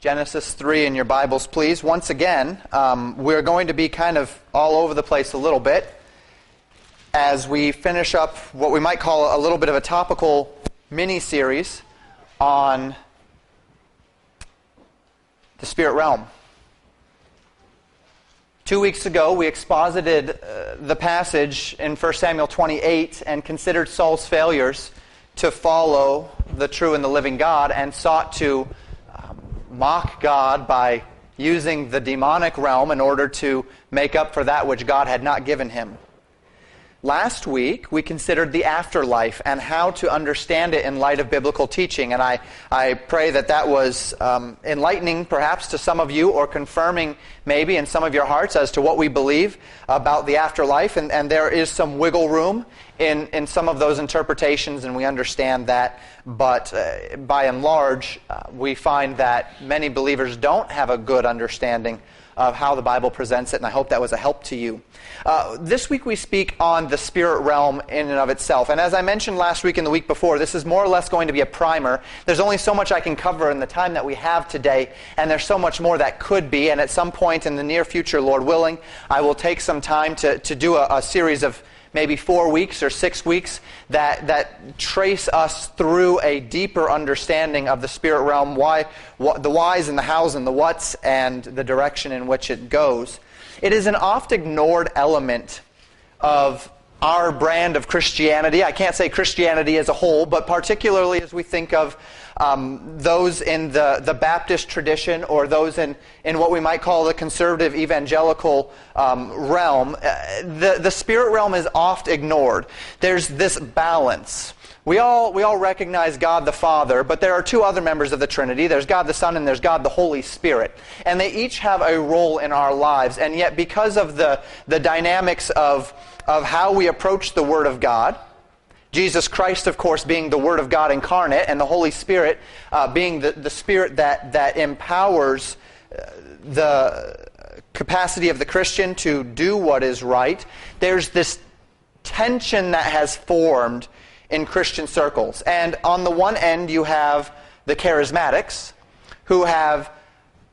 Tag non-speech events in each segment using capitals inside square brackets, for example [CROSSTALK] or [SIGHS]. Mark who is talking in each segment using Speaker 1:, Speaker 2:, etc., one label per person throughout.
Speaker 1: Genesis 3 in your Bibles, please. Once again, um, we're going to be kind of all over the place a little bit as we finish up what we might call a little bit of a topical mini series on the spirit realm. Two weeks ago, we exposited uh, the passage in 1 Samuel 28 and considered Saul's failures to follow the true and the living God and sought to mock God by using the demonic realm in order to make up for that which God had not given him. Last week, we considered the afterlife and how to understand it in light of biblical teaching. And I, I pray that that was um, enlightening, perhaps, to some of you, or confirming, maybe, in some of your hearts as to what we believe about the afterlife. And, and there is some wiggle room in, in some of those interpretations, and we understand that. But uh, by and large, uh, we find that many believers don't have a good understanding of how the Bible presents it, and I hope that was a help to you. Uh, this week we speak on the spirit realm in and of itself. And as I mentioned last week and the week before, this is more or less going to be a primer. There's only so much I can cover in the time that we have today, and there's so much more that could be. And at some point in the near future, Lord willing, I will take some time to, to do a, a series of maybe four weeks or six weeks that, that trace us through a deeper understanding of the spirit realm, why, the whys and the hows and the whats, and the direction in which it goes. It is an oft ignored element of our brand of Christianity. I can't say Christianity as a whole, but particularly as we think of um, those in the, the Baptist tradition or those in, in what we might call the conservative evangelical um, realm, uh, the, the spirit realm is oft ignored. There's this balance. We all, we all recognize God the Father, but there are two other members of the Trinity. There's God the Son and there's God the Holy Spirit. And they each have a role in our lives. And yet, because of the, the dynamics of, of how we approach the Word of God, Jesus Christ, of course, being the Word of God incarnate, and the Holy Spirit uh, being the, the Spirit that, that empowers uh, the capacity of the Christian to do what is right, there's this tension that has formed in Christian circles. And on the one end, you have the charismatics who have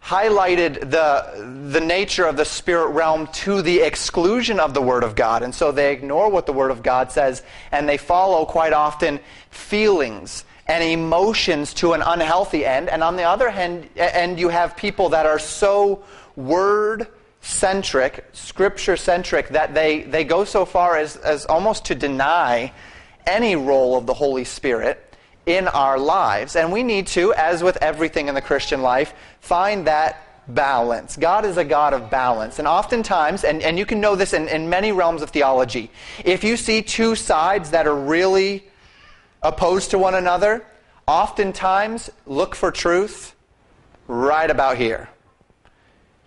Speaker 1: highlighted the, the nature of the spirit realm to the exclusion of the Word of God. And so they ignore what the Word of God says, and they follow quite often feelings and emotions to an unhealthy end. And on the other hand, and you have people that are so word centric, scripture centric, that they, they go so far as, as almost to deny any role of the Holy Spirit in our lives. And we need to, as with everything in the Christian life, find that balance. God is a God of balance. And oftentimes, and, and you can know this in, in many realms of theology, if you see two sides that are really opposed to one another, oftentimes look for truth right about here.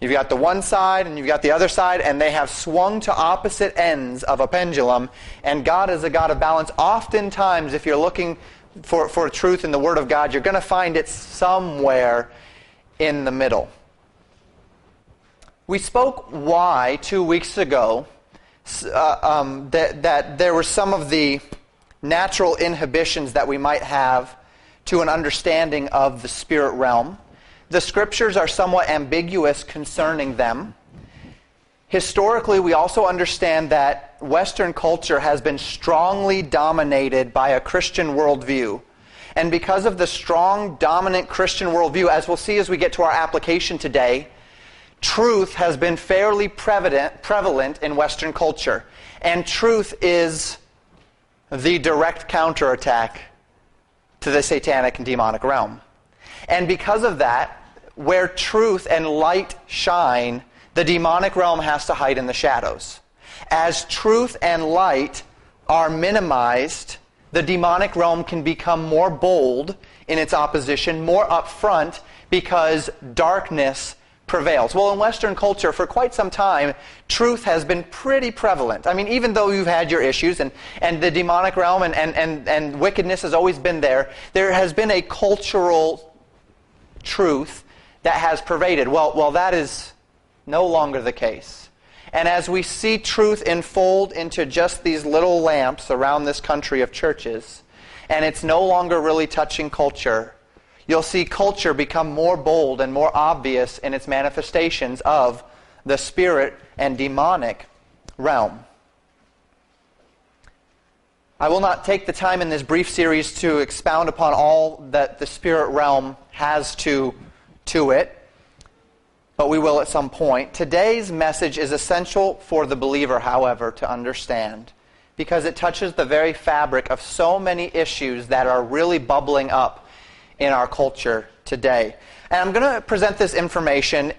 Speaker 1: You've got the one side and you've got the other side, and they have swung to opposite ends of a pendulum. And God is a God of balance. Oftentimes, if you're looking for, for truth in the Word of God, you're going to find it somewhere in the middle. We spoke why two weeks ago uh, um, that, that there were some of the natural inhibitions that we might have to an understanding of the spirit realm. The scriptures are somewhat ambiguous concerning them. Historically, we also understand that Western culture has been strongly dominated by a Christian worldview. And because of the strong, dominant Christian worldview, as we'll see as we get to our application today, truth has been fairly prevalent, in Western culture. And truth is the direct counterattack to the satanic and demonic realm. And because of that, where truth and light shine, the demonic realm has to hide in the shadows. As truth and light are minimized, the demonic realm can become more bold in its opposition, more upfront, because darkness prevails. Well, in Western culture, for quite some time, truth has been pretty prevalent. I mean, even though you've had your issues and, and the demonic realm and, and, and, and wickedness has always been there, there has been a cultural truth that has pervaded. Well, well that is no longer the case. And as we see truth unfold into just these little lamps around this country of churches, and it's no longer really touching culture, you'll see culture become more bold and more obvious in its manifestations of the spirit and demonic realm. I will not take the time in this brief series to expound upon all that the spirit realm has to, to it, but we will at some point. Today's message is essential for the believer, however, to understand because it touches the very fabric of so many issues that are really bubbling up in our culture today. And I'm going to present this information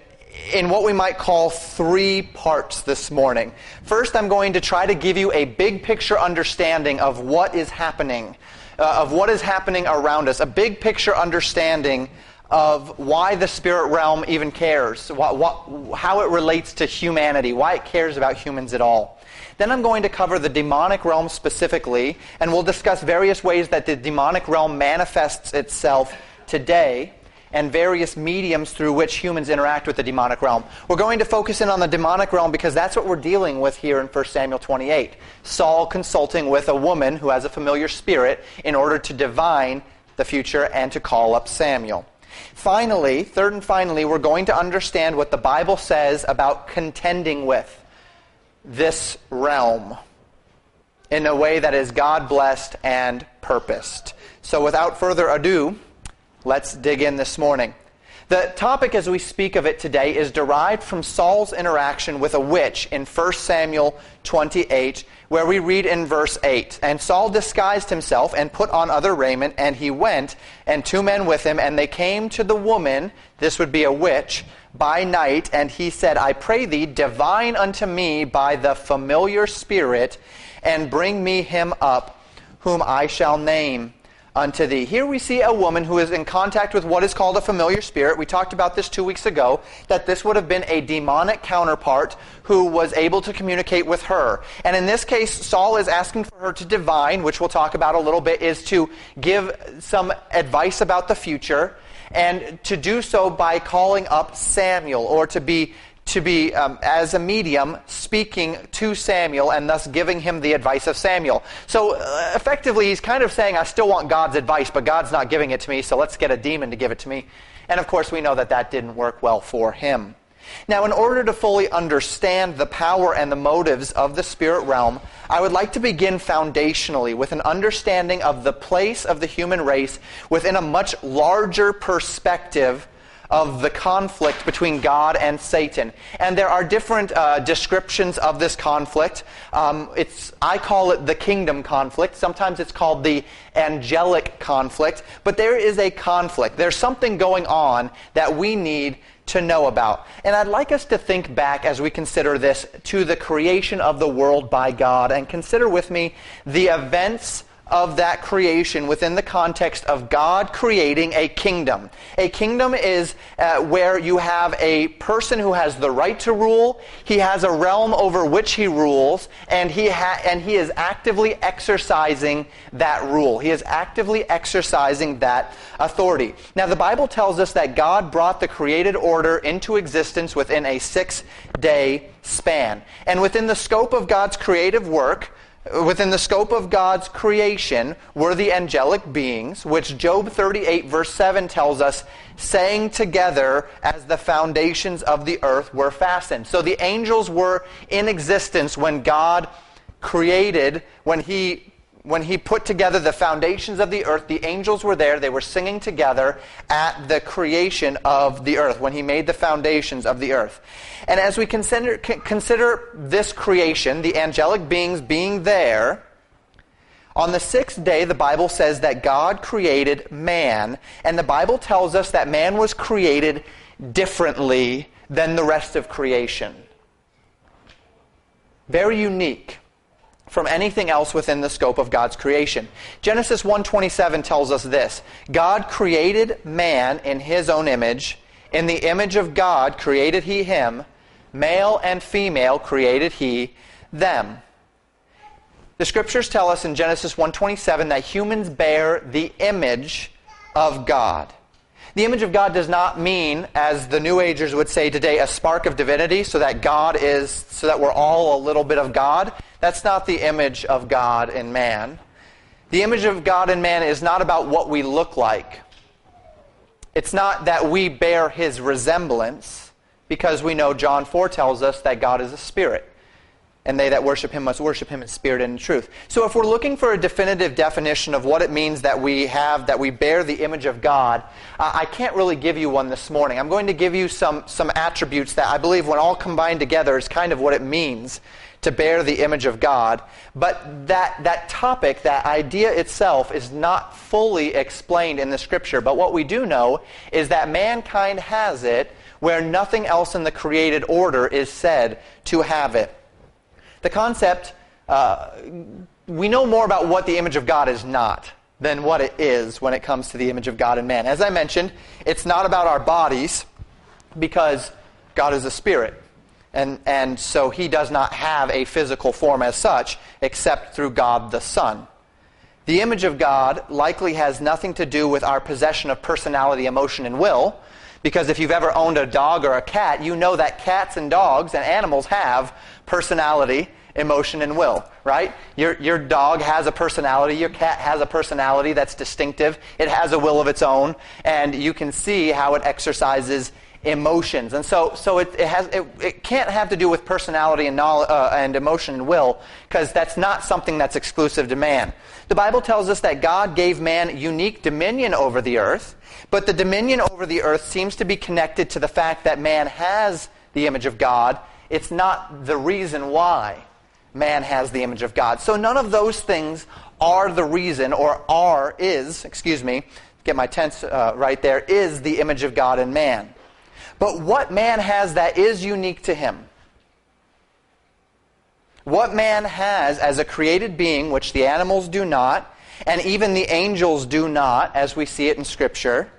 Speaker 1: in what we might call three parts this morning. First, I'm going to try to give you a big picture understanding of what is happening, uh, of what is happening around us, a big picture understanding of why the spirit realm even cares, how it relates to humanity, why it cares about humans at all. Then I'm going to cover the demonic realm specifically, and we'll discuss various ways that the demonic realm manifests itself today and various mediums through which humans interact with the demonic realm. We're going to focus in on the demonic realm because that's what we're dealing with here in 1 Samuel 28. Saul consulting with a woman who has a familiar spirit in order to divine the future and to call up Samuel. Finally, third and finally, we're going to understand what the Bible says about contending with this realm in a way that is God blessed and purposed. So without further ado, let's dig in this morning. The topic as we speak of it today is derived from Saul's interaction with a witch in 1 Samuel 28, where we read in verse 8 And Saul disguised himself and put on other raiment, and he went, and two men with him, and they came to the woman, this would be a witch, by night, and he said, I pray thee, divine unto me by the familiar spirit, and bring me him up, whom I shall name unto thee. Here we see a woman who is in contact with what is called a familiar spirit. We talked about this two weeks ago, that this would have been a demonic counterpart who was able to communicate with her. And in this case, Saul is asking for her to divine, which we'll talk about a little bit, is to give some advice about the future and to do so by calling up Samuel, or to be to be um, as a medium speaking to Samuel and thus giving him the advice of Samuel. So uh, effectively, he's kind of saying, I still want God's advice, but God's not giving it to me, so let's get a demon to give it to me. And of course, we know that that didn't work well for him. Now, in order to fully understand the power and the motives of the spirit realm, I would like to begin foundationally with an understanding of the place of the human race within a much larger perspective of the conflict between God and Satan. And there are different uh, descriptions of this conflict. Um, it's, I call it the kingdom conflict. Sometimes it's called the angelic conflict. But there is a conflict. There's something going on that we need to know about. And I'd like us to think back as we consider this to the creation of the world by God and consider with me the events of that creation within the context of God creating a kingdom. A kingdom is uh, where you have a person who has the right to rule, he has a realm over which he rules, and he, ha- and he is actively exercising that rule. He is actively exercising that authority. Now, the Bible tells us that God brought the created order into existence within a six day span. And within the scope of God's creative work, within the scope of God's creation were the angelic beings, which Job 38, verse 7 tells us, sang together as the foundations of the earth were fastened. So the angels were in existence when God created, when He when he put together the foundations of the earth, the angels were there. They were singing together at the creation of the earth, when he made the foundations of the earth. And as we consider, consider this creation, the angelic beings being there, on the sixth day, the Bible says that God created man, and the Bible tells us that man was created differently than the rest of creation. Very unique from anything else within the scope of God's creation. Genesis 1:27 tells us this: God created man in his own image, in the image of God created he him, male and female created he them. The scriptures tell us in Genesis 1:27 that humans bear the image of God. The image of God does not mean, as the New Agers would say today, a spark of divinity, so that God is, so that we're all a little bit of God. That's not the image of God in man. The image of God in man is not about what we look like. It's not that we bear his resemblance, because we know John 4 tells us that God is a spirit and they that worship him must worship him in spirit and in truth. So if we're looking for a definitive definition of what it means that we have, that we bear the image of God, uh, I can't really give you one this morning. I'm going to give you some, some attributes that I believe when all combined together is kind of what it means to bear the image of God. But that, that topic, that idea itself is not fully explained in the scripture. But what we do know is that mankind has it where nothing else in the created order is said to have it. The concept, uh, we know more about what the image of God is not than what it is when it comes to the image of God in man. As I mentioned, it's not about our bodies because God is a spirit. And, and so he does not have a physical form as such, except through God the Son. The image of God likely has nothing to do with our possession of personality, emotion, and will, because if you've ever owned a dog or a cat, you know that cats and dogs and animals have personality, emotion, and will, right? Your, your dog has a personality. Your cat has a personality that's distinctive. It has a will of its own. And you can see how it exercises emotions. And so, so it, it, has, it, it can't have to do with personality and, knowledge, uh, and emotion and will, because that's not something that's exclusive to man. The Bible tells us that God gave man unique dominion over the earth, but the dominion over the earth seems to be connected to the fact that man has the image of God. It's not the reason why man has the image of God. So none of those things are the reason, or are, is, excuse me, get my tense uh, right there, is the image of God in man. But what man has that is unique to him? What man has as a created being, which the animals do not, and even the angels do not, as we see it in Scripture,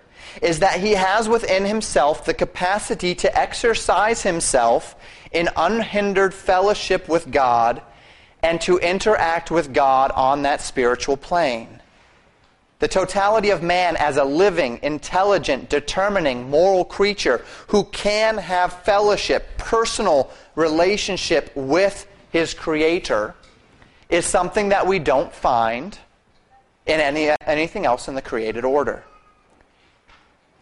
Speaker 1: is that he has within himself the capacity to exercise himself in unhindered fellowship with God and to interact with God on that spiritual plane. The totality of man as a living, intelligent, determining, moral creature who can have fellowship, personal relationship with his Creator, is something that we don't find in any, anything else in the created order.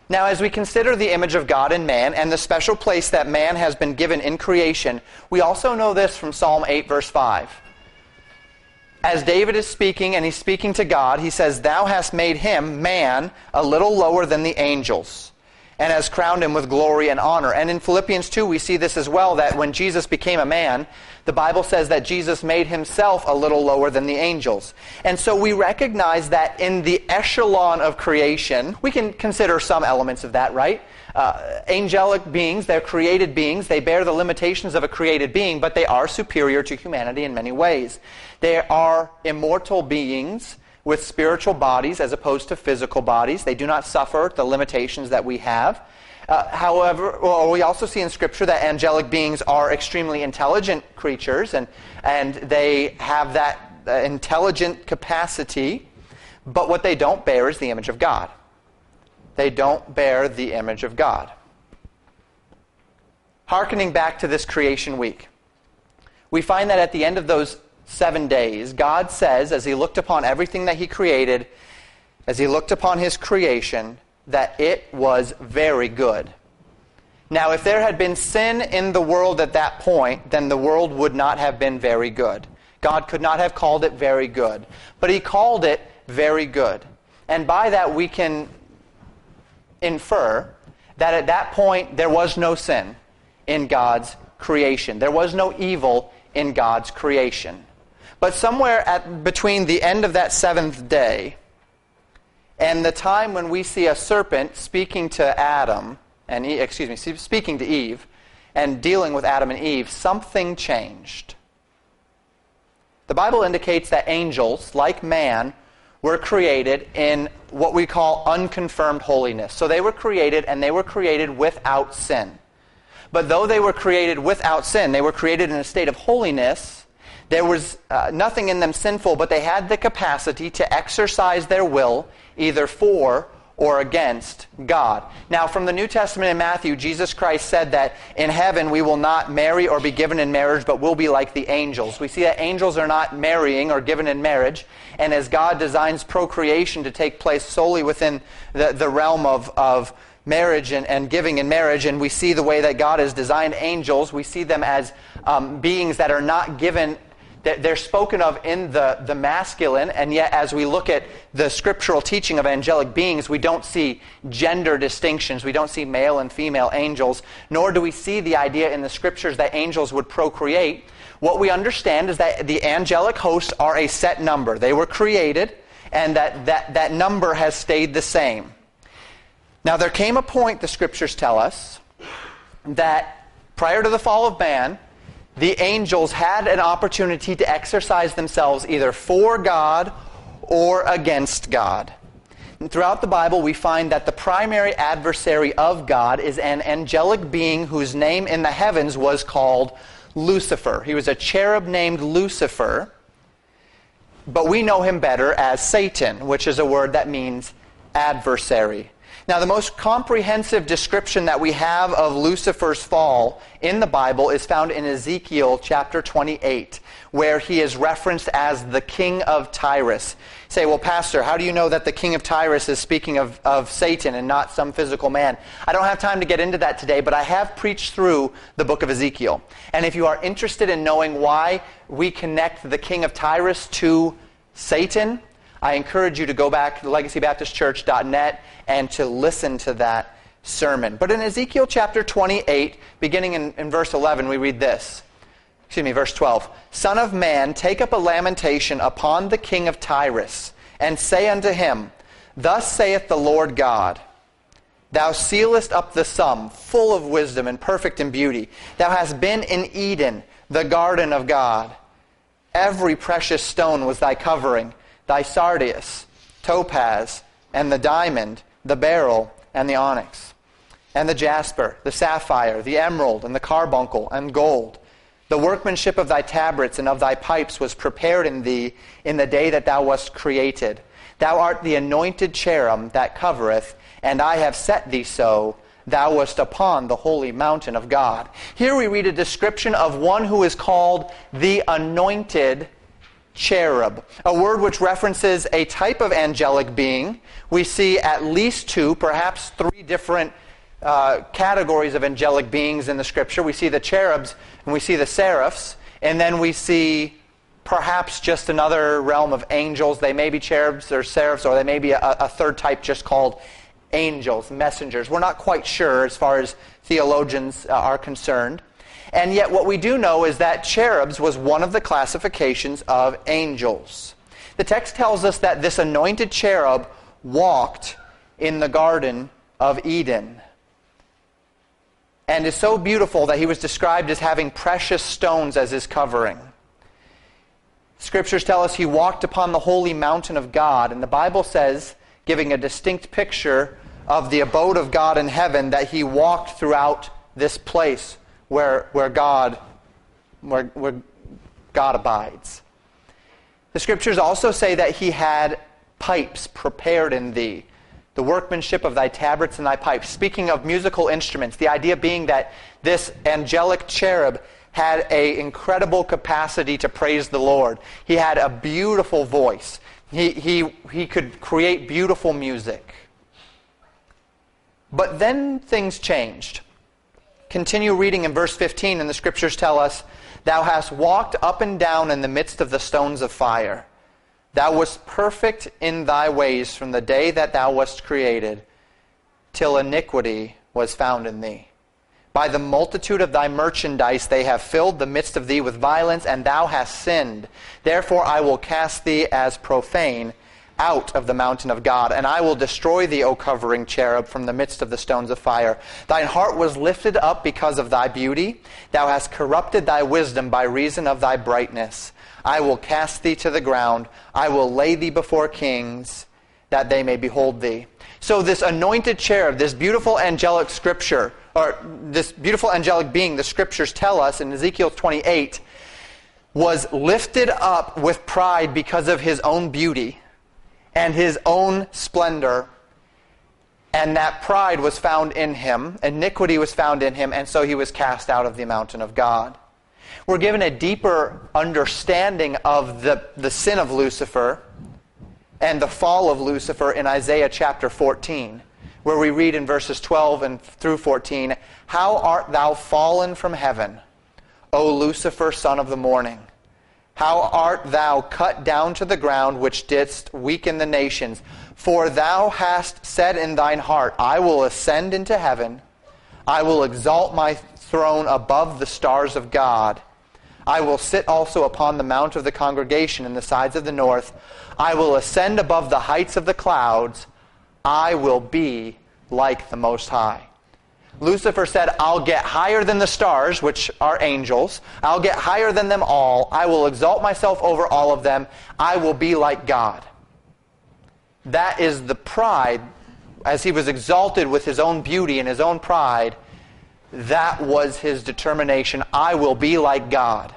Speaker 1: Now, as we consider the image of God in man and the special place that man has been given in creation, we also know this from Psalm 8, verse 5 as David is speaking and he's speaking to God, he says, Thou hast made him, man, a little lower than the angels, and has crowned him with glory and honor. And in Philippians 2, we see this as well that when Jesus became a man, the Bible says that Jesus made himself a little lower than the angels. And so we recognize that in the echelon of creation, we can consider some elements of that, right? Uh, angelic beings, they're created beings. They bear the limitations of a created being, but they are superior to humanity in many ways. They are immortal beings with spiritual bodies as opposed to physical bodies. They do not suffer the limitations that we have. Uh, however, well, we also see in Scripture that angelic beings are extremely intelligent creatures, and, and they have that uh, intelligent capacity, but what they don't bear is the image of God they don't bear the image of God. Harkening back to this creation week, we find that at the end of those seven days, God says, as he looked upon everything that he created, as he looked upon his creation, that it was very good. Now, if there had been sin in the world at that point, then the world would not have been very good. God could not have called it very good. But he called it very good. And by that, we can infer that at that point there was no sin in God's creation. There was no evil in God's creation. But somewhere at, between the end of that seventh day and the time when we see a serpent speaking to Adam, and excuse me, speaking to Eve, and dealing with Adam and Eve, something changed. The Bible indicates that angels, like man, were created in what we call unconfirmed holiness. So they were created and they were created without sin. But though they were created without sin, they were created in a state of holiness. There was uh, nothing in them sinful, but they had the capacity to exercise their will either for or against God. Now, from the New Testament in Matthew, Jesus Christ said that in heaven we will not marry or be given in marriage, but will be like the angels. We see that angels are not marrying or given in marriage, and as God designs procreation to take place solely within the, the realm of, of marriage and, and giving in marriage, and we see the way that God has designed angels, we see them as um, beings that are not given they're spoken of in the, the masculine, and yet as we look at the scriptural teaching of angelic beings, we don't see gender distinctions. We don't see male and female angels, nor do we see the idea in the scriptures that angels would procreate. What we understand is that the angelic hosts are a set number. They were created, and that, that, that number has stayed the same. Now, there came a point, the scriptures tell us, that prior to the fall of man, the angels had an opportunity to exercise themselves either for God or against God. And throughout the Bible, we find that the primary adversary of God is an angelic being whose name in the heavens was called Lucifer. He was a cherub named Lucifer, but we know him better as Satan, which is a word that means adversary. Now, the most comprehensive description that we have of Lucifer's fall in the Bible is found in Ezekiel chapter 28, where he is referenced as the king of Tyrus. You say, well, Pastor, how do you know that the king of Tyrus is speaking of, of Satan and not some physical man? I don't have time to get into that today, but I have preached through the book of Ezekiel. And if you are interested in knowing why we connect the king of Tyrus to Satan, I encourage you to go back to legacybaptistchurch.net and to listen to that sermon. But in Ezekiel chapter 28, beginning in, in verse 11, we read this. Excuse me, verse 12. Son of man, take up a lamentation upon the king of Tyrus, and say unto him, Thus saith the Lord God, Thou sealest up the sum, full of wisdom and perfect in beauty. Thou hast been in Eden, the garden of God. Every precious stone was thy covering thy sardius, topaz, and the diamond, the beryl, and the onyx, and the jasper, the sapphire, the emerald, and the carbuncle, and gold. The workmanship of thy tabrets and of thy pipes was prepared in thee in the day that thou wast created. Thou art the anointed cherub that covereth, and I have set thee so. Thou wast upon the holy mountain of God. Here we read a description of one who is called the anointed cherub, a word which references a type of angelic being. We see at least two, perhaps three different uh, categories of angelic beings in the scripture. We see the cherubs and we see the seraphs, and then we see perhaps just another realm of angels. They may be cherubs or seraphs, or they may be a, a third type just called angels, messengers. We're not quite sure as far as theologians uh, are concerned. And yet, what we do know is that cherubs was one of the classifications of angels. The text tells us that this anointed cherub walked in the Garden of Eden and is so beautiful that he was described as having precious stones as his covering. Scriptures tell us he walked upon the holy mountain of God, and the Bible says, giving a distinct picture of the abode of God in heaven, that he walked throughout this place where, where, God, where, where God abides. The scriptures also say that he had pipes prepared in thee, the workmanship of thy tabrets and thy pipes. Speaking of musical instruments, the idea being that this angelic cherub had an incredible capacity to praise the Lord. He had a beautiful voice. He, he, he could create beautiful music. But then things changed. Continue reading in verse 15, and the scriptures tell us, Thou hast walked up and down in the midst of the stones of fire. Thou wast perfect in thy ways from the day that thou wast created, till iniquity was found in thee. By the multitude of thy merchandise they have filled the midst of thee with violence, and thou hast sinned. Therefore I will cast thee as profane out of the mountain of God, and I will destroy thee, O covering cherub, from the midst of the stones of fire. Thine heart was lifted up because of thy beauty. Thou hast corrupted thy wisdom by reason of thy brightness. I will cast thee to the ground. I will lay thee before kings, that they may behold thee. So this anointed cherub, this beautiful angelic scripture, or this beautiful angelic being, the scriptures tell us in Ezekiel 28, was lifted up with pride because of his own beauty and his own splendor. And that pride was found in him, iniquity was found in him, and so he was cast out of the mountain of God. We're given a deeper understanding of the, the sin of Lucifer and the fall of Lucifer in Isaiah chapter 14, where we read in verses 12 and through 14, How art thou fallen from heaven, O Lucifer, son of the morning? How art thou cut down to the ground, which didst weaken the nations? For thou hast said in thine heart, I will ascend into heaven. I will exalt my throne above the stars of God. I will sit also upon the mount of the congregation in the sides of the north. I will ascend above the heights of the clouds. I will be like the Most High. Lucifer said, I'll get higher than the stars, which are angels. I'll get higher than them all. I will exalt myself over all of them. I will be like God. That is the pride. As he was exalted with his own beauty and his own pride, that was his determination. I will be like God.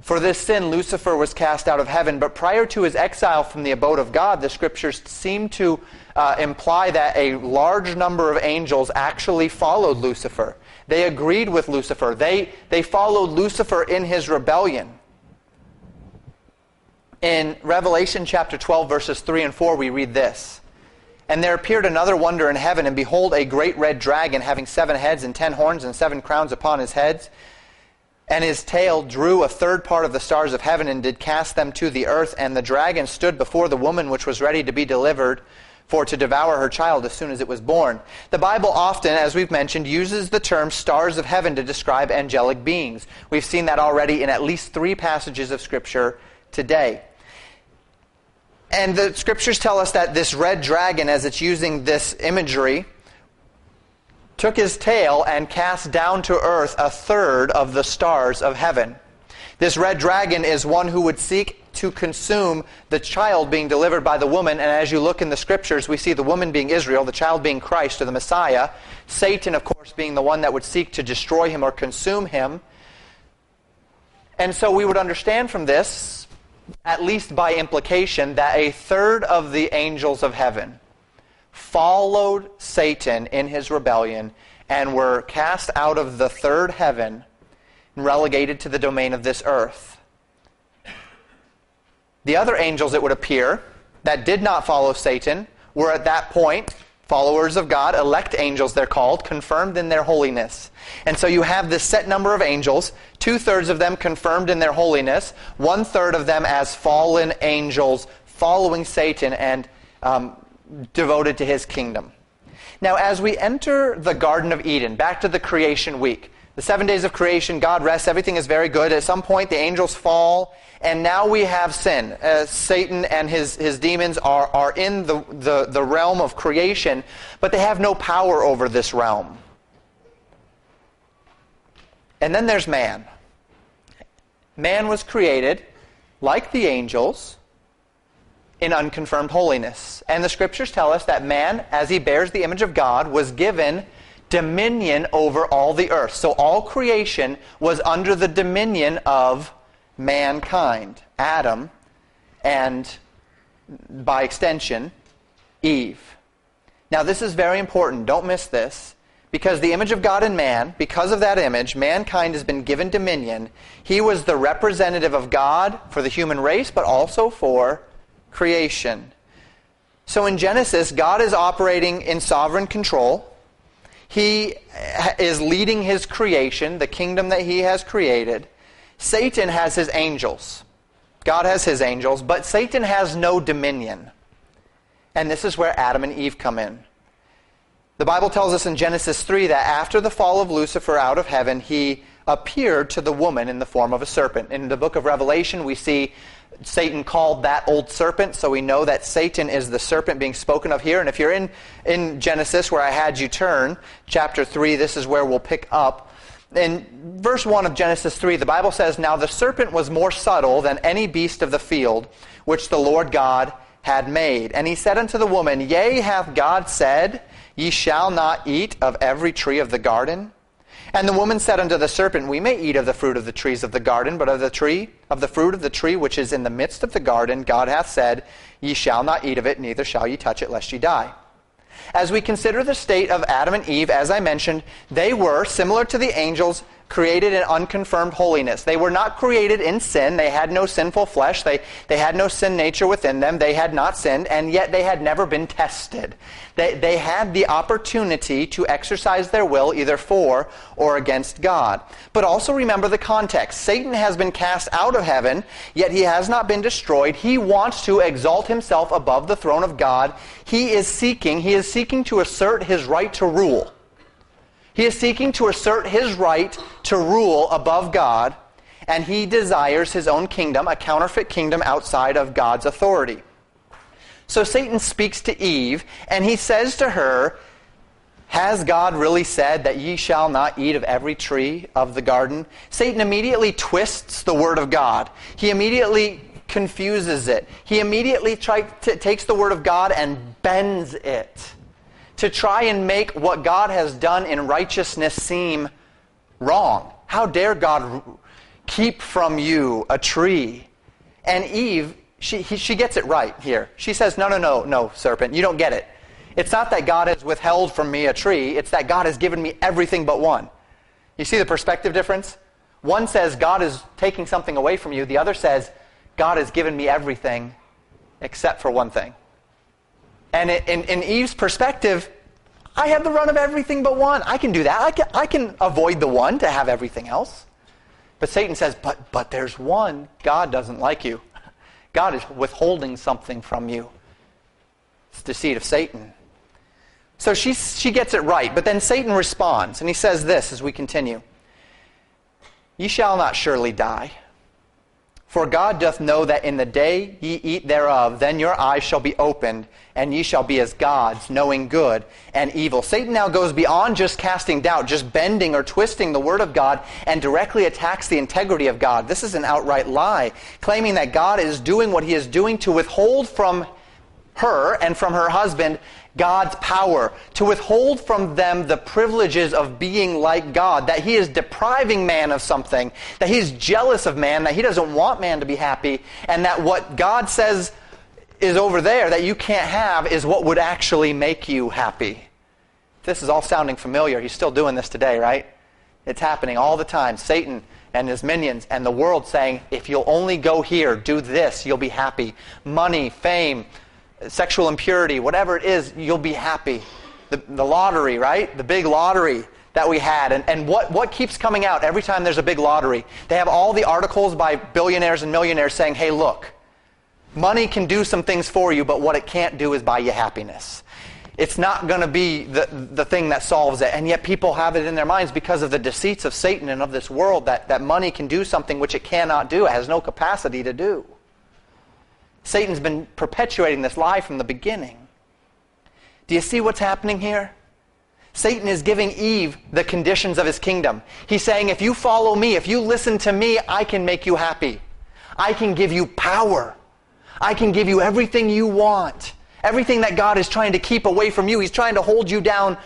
Speaker 1: For this sin, Lucifer was cast out of heaven, but prior to his exile from the abode of God, the scriptures seem to uh, imply that a large number of angels actually followed Lucifer. They agreed with Lucifer. They, they followed Lucifer in his rebellion. In Revelation chapter 12, verses 3 and 4, we read this. And there appeared another wonder in heaven, and behold, a great red dragon, having seven heads and ten horns and seven crowns upon his heads and his tail drew a third part of the stars of heaven and did cast them to the earth. And the dragon stood before the woman which was ready to be delivered for to devour her child as soon as it was born. The Bible often, as we've mentioned, uses the term stars of heaven to describe angelic beings. We've seen that already in at least three passages of Scripture today. And the Scriptures tell us that this red dragon, as it's using this imagery, took his tail and cast down to earth a third of the stars of heaven. This red dragon is one who would seek to consume the child being delivered by the woman. And as you look in the scriptures, we see the woman being Israel, the child being Christ or the Messiah, Satan, of course, being the one that would seek to destroy him or consume him. And so we would understand from this, at least by implication, that a third of the angels of heaven followed Satan in his rebellion and were cast out of the third heaven and relegated to the domain of this earth. The other angels, it would appear, that did not follow Satan were at that point followers of God, elect angels they're called, confirmed in their holiness. And so you have this set number of angels, two thirds of them confirmed in their holiness, one third of them as fallen angels following Satan and um, devoted to his kingdom. Now, as we enter the Garden of Eden, back to the creation week, the seven days of creation, God rests, everything is very good. At some point, the angels fall, and now we have sin. Uh, Satan and his, his demons are, are in the, the, the realm of creation, but they have no power over this realm. And then there's man. Man was created, like the angels, in unconfirmed holiness. And the scriptures tell us that man, as he bears the image of God, was given dominion over all the earth. So all creation was under the dominion of mankind, Adam, and by extension, Eve. Now, this is very important. Don't miss this. Because the image of God in man, because of that image, mankind has been given dominion. He was the representative of God for the human race, but also for creation. So in Genesis, God is operating in sovereign control. He is leading his creation, the kingdom that he has created. Satan has his angels. God has his angels, but Satan has no dominion. And this is where Adam and Eve come in. The Bible tells us in Genesis 3 that after the fall of Lucifer out of heaven, he appeared to the woman in the form of a serpent. In the book of Revelation, we see Satan called that old serpent, so we know that Satan is the serpent being spoken of here. And if you're in, in Genesis, where I had you turn, chapter 3, this is where we'll pick up. In verse 1 of Genesis 3, the Bible says, Now the serpent was more subtle than any beast of the field which the Lord God had made. And he said unto the woman, Yea, hath God said, Ye shall not eat of every tree of the garden? And the woman said unto the serpent, We may eat of the fruit of the trees of the garden, but of the tree, of the fruit of the tree which is in the midst of the garden, God hath said, Ye shall not eat of it, neither shall ye touch it, lest ye die. As we consider the state of Adam and Eve, as I mentioned, they were, similar to the angels, created in unconfirmed holiness. They were not created in sin. They had no sinful flesh. They, they had no sin nature within them. They had not sinned, and yet they had never been tested. They, they had the opportunity to exercise their will either for or against God. But also remember the context. Satan has been cast out of heaven, yet he has not been destroyed. He wants to exalt himself above the throne of God. He is seeking, he is seeking to assert his right to rule. He is seeking to assert his right to rule above God, and he desires his own kingdom, a counterfeit kingdom outside of God's authority. So Satan speaks to Eve, and he says to her, Has God really said that ye shall not eat of every tree of the garden? Satan immediately twists the word of God. He immediately confuses it. He immediately t- takes the word of God and bends it to try and make what God has done in righteousness seem wrong. How dare God keep from you a tree? And Eve, she, he, she gets it right here. She says, No, no, no, no, serpent, you don't get it. It's not that God has withheld from me a tree, it's that God has given me everything but one. You see the perspective difference? One says God is taking something away from you, the other says God has given me everything except for one thing. And in, in, Eve's perspective, I have the run of everything but one. I can do that. I can, I can avoid the one to have everything else. But Satan says, but, but there's one. God doesn't like you. [LAUGHS] God is withholding something from you. It's the seed of Satan. So she, she gets it right. But then Satan responds, and he says this as we continue Ye shall not surely die. For God doth know that in the day ye eat thereof, then your eyes shall be opened, and ye shall be as gods, knowing good and evil. Satan now goes beyond just casting doubt, just bending or twisting the word of God, and directly attacks the integrity of God. This is an outright lie, claiming that God is doing what he is doing to withhold from her and from her husband God's power, to withhold from them the privileges of being like God, that he is depriving man of something, that he's jealous of man, that he doesn't want man to be happy, and that what God says is over there that you can't have is what would actually make you happy. This is all sounding familiar. He's still doing this today, right? It's happening all the time. Satan and his minions and the world saying, if you'll only go here, do this, you'll be happy. Money, fame, sexual impurity, whatever it is, you'll be happy. The, the lottery, right? The big lottery that we had. And, and what, what keeps coming out every time there's a big lottery? They have all the articles by billionaires and millionaires saying, hey, look, money can do some things for you, but what it can't do is buy you happiness. It's not going to be the, the thing that solves it. And yet people have it in their minds because of the deceits of Satan and of this world that, that money can do something which it cannot do. It has no capacity to do. Satan's been perpetuating this lie from the beginning. Do you see what's happening here? Satan is giving Eve the conditions of his kingdom. He's saying, if you follow me, if you listen to me, I can make you happy. I can give you power. I can give you everything you want. Everything that God is trying to keep away from you, He's trying to hold you down.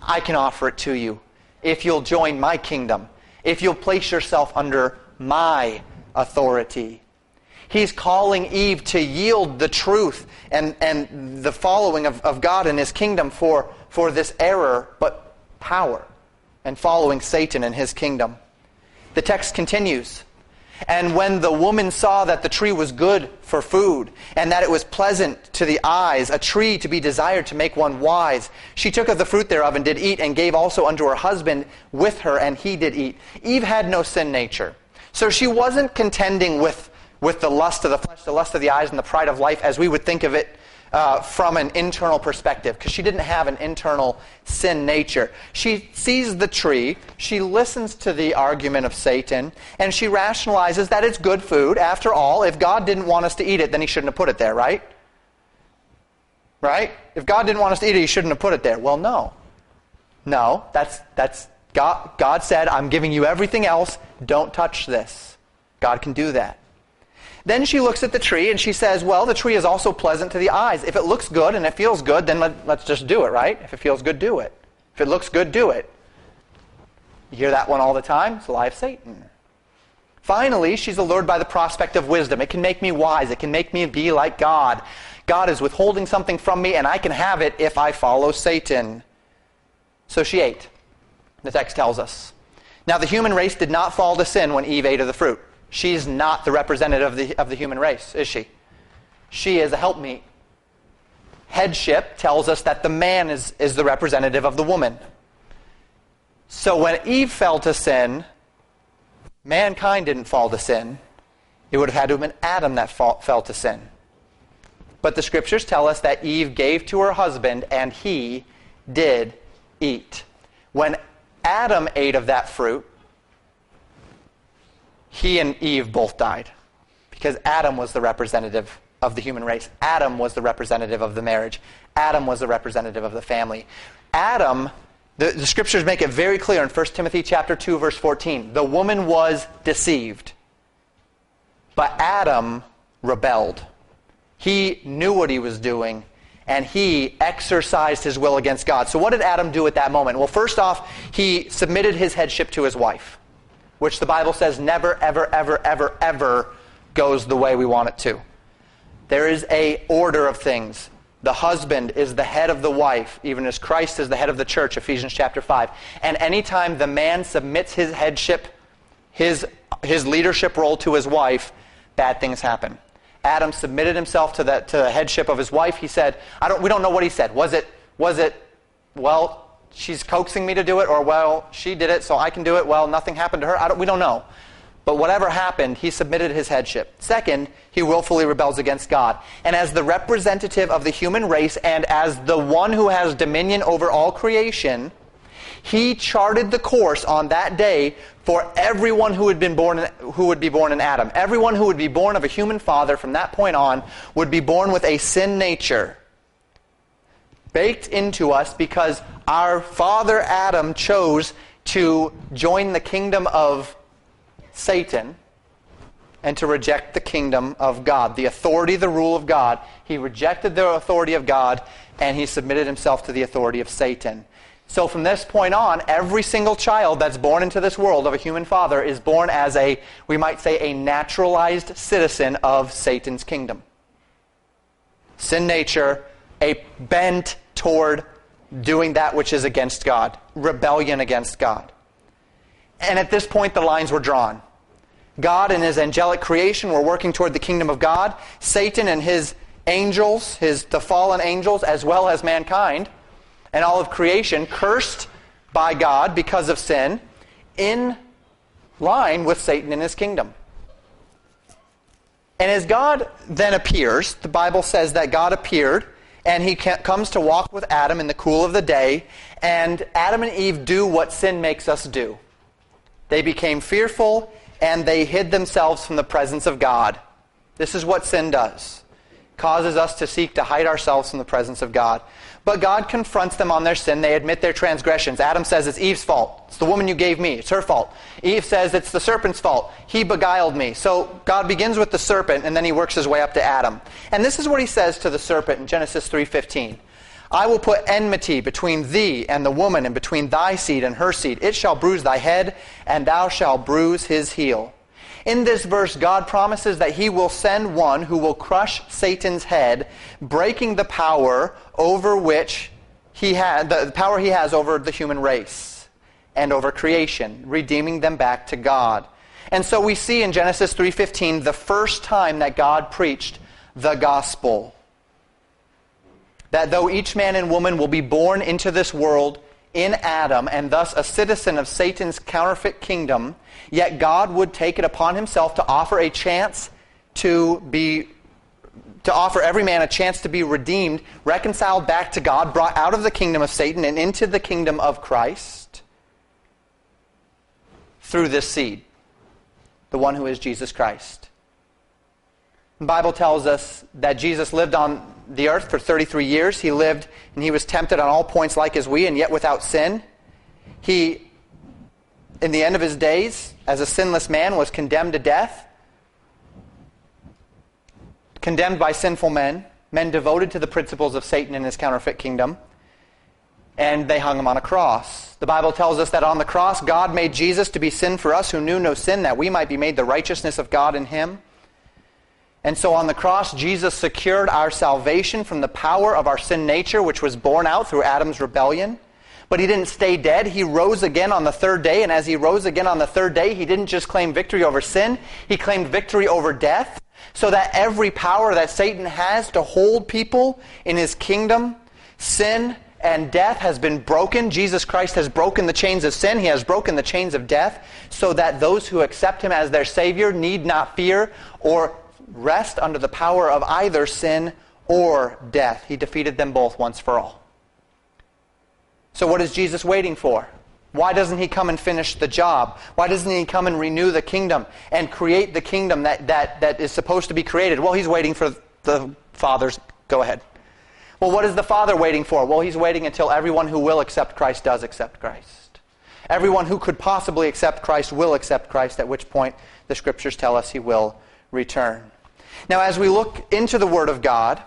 Speaker 1: I can offer it to you if you'll join my kingdom, if you'll place yourself under my authority. He's calling Eve to yield the truth and, and the following of, of God and his kingdom for, for this error, but power, and following Satan and his kingdom. The text continues. And when the woman saw that the tree was good for food, and that it was pleasant to the eyes, a tree to be desired to make one wise, she took of the fruit thereof and did eat, and gave also unto her husband with her, and he did eat. Eve had no sin nature. So she wasn't contending with with the lust of the flesh, the lust of the eyes, and the pride of life as we would think of it uh, from an internal perspective, because she didn't have an internal sin nature. She sees the tree, she listens to the argument of Satan, and she rationalizes that it's good food. After all, if God didn't want us to eat it, then he shouldn't have put it there, right? Right? If God didn't want us to eat it, he shouldn't have put it there. Well, no. No, that's, that's God, God said, I'm giving you everything else. Don't touch this. God can do that. Then she looks at the tree and she says, Well, the tree is also pleasant to the eyes. If it looks good and it feels good, then let, us just do it, right? If it feels good, do it. If it looks good, do it. You hear that one all the time. It's the lie of Satan. Finally, she's allured by the prospect of wisdom. It can make me wise. It can make me be like God. God is withholding something from me, and I can have it if I follow Satan. So she ate, the text tells us. Now, the human race did not fall to sin when Eve ate of the fruit. She's not the representative of the, of the human race, is she? She is a helpmeet. Headship tells us that the man is, is the representative of the woman. So when Eve fell to sin, mankind didn't fall to sin. It would have had to have been Adam that fall, fell to sin. But the scriptures tell us that Eve gave to her husband, and he did eat. When Adam ate of that fruit, he and Eve both died because Adam was the representative of the human race. Adam was the representative of the marriage. Adam was the representative of the family. Adam the, the, scriptures make it very clear in 1 Timothy chapter 2 verse 14. The woman was deceived. But Adam rebelled. He knew what he was doing and he exercised his will against God. So what did Adam do at that moment? Well, first off, he submitted his headship to his wife, which the Bible says never ever ever ever ever goes the way we want it to. There is a order of things. The husband is the head of the wife, even as Christ is the head of the church, Ephesians chapter 5. And anytime the man submits his headship, his, his leadership role to his wife, bad things happen. Adam submitted himself to the, to the headship of his wife. He said, I don't, we don't know what he said. Was it, was it, well, she's coaxing me to do it, or, well, she did it, so I can do it. Well, nothing happened to her. Don't, we don't know. But whatever happened, he submitted his headship. Second, he willfully rebels against God. And as the representative of the human race and as the one who has dominion over all creation, he charted the course on that day for everyone who, had been born, who would be born in Adam. Everyone who would be born of a human father from that point on would be born with a sin nature baked into us because our father Adam chose to join the kingdom of Satan and to reject the kingdom of God, the authority, the rule of God. He rejected the authority of God and he submitted himself to the authority of Satan. So from this point on, every single child that's born into this world of a human father is born as a, we might say, a naturalized citizen of Satan's kingdom. Sin nature, a bent toward doing that which is against God, rebellion against God. And at this point, the lines were drawn. God and his angelic creation were working toward the kingdom of God. Satan and his angels, his, the fallen angels, as well as mankind, and all of creation, cursed by God because of sin, in line with Satan and his kingdom. And as God then appears, the Bible says that God appeared and he comes to walk with Adam in the cool of the day, and Adam and Eve do what sin makes us do. They became fearful and they hid themselves from the presence of God. This is what sin does. Causes us to seek to hide ourselves from the presence of God. But God confronts them on their sin. They admit their transgressions. Adam says it's Eve's fault. It's the woman you gave me. It's her fault. Eve says it's the serpent's fault. He beguiled me. So God begins with the serpent and then he works his way up to Adam. And this is what he says to the serpent in Genesis 3:15. I will put enmity between thee and the woman, and between thy seed and her seed. It shall bruise thy head, and thou shalt bruise his heel. In this verse, God promises that he will send one who will crush Satan's head, breaking the power over which he had, the power he has over the human race and over creation, redeeming them back to God. And so we see in Genesis 3:15 the first time that God preached the gospel that though each man and woman will be born into this world in Adam and thus a citizen of Satan's counterfeit kingdom, yet God would take it upon himself to offer a chance to be to offer every man a chance to be redeemed, reconciled back to God, brought out of the kingdom of Satan and into the kingdom of Christ through this seed, the one who is Jesus Christ. The Bible tells us that Jesus lived on the earth for 33 years. He lived and he was tempted on all points like as we, and yet without sin. He, in the end of his days, as a sinless man, was condemned to death, condemned by sinful men, men devoted to the principles of Satan and his counterfeit kingdom. and they hung him on a cross. The Bible tells us that on the cross, God made Jesus to be sin for us who knew no sin, that we might be made the righteousness of God in him. And so on the cross, Jesus secured our salvation from the power of our sin nature, which was born out through Adam's rebellion. But he didn't stay dead. He rose again on the third day. And as he rose again on the third day, he didn't just claim victory over sin, he claimed victory over death. So that every power that Satan has to hold people in his kingdom, sin and death has been broken. Jesus Christ has broken the chains of sin. He has broken the chains of death so that those who accept him as their Savior need not fear or rest under the power of either sin or death. He defeated them both once for all. So, what is Jesus waiting for? Why doesn't he come and finish the job? Why doesn't he come and renew the kingdom and create the kingdom that, that, that is supposed to be created? Well, he's waiting for the Father's. Go ahead. Well, what is the Father waiting for? Well, he's waiting until everyone who will accept Christ does accept Christ. Everyone who could possibly accept Christ will accept Christ, at which point the Scriptures tell us he will return. Now, as we look into the Word of God,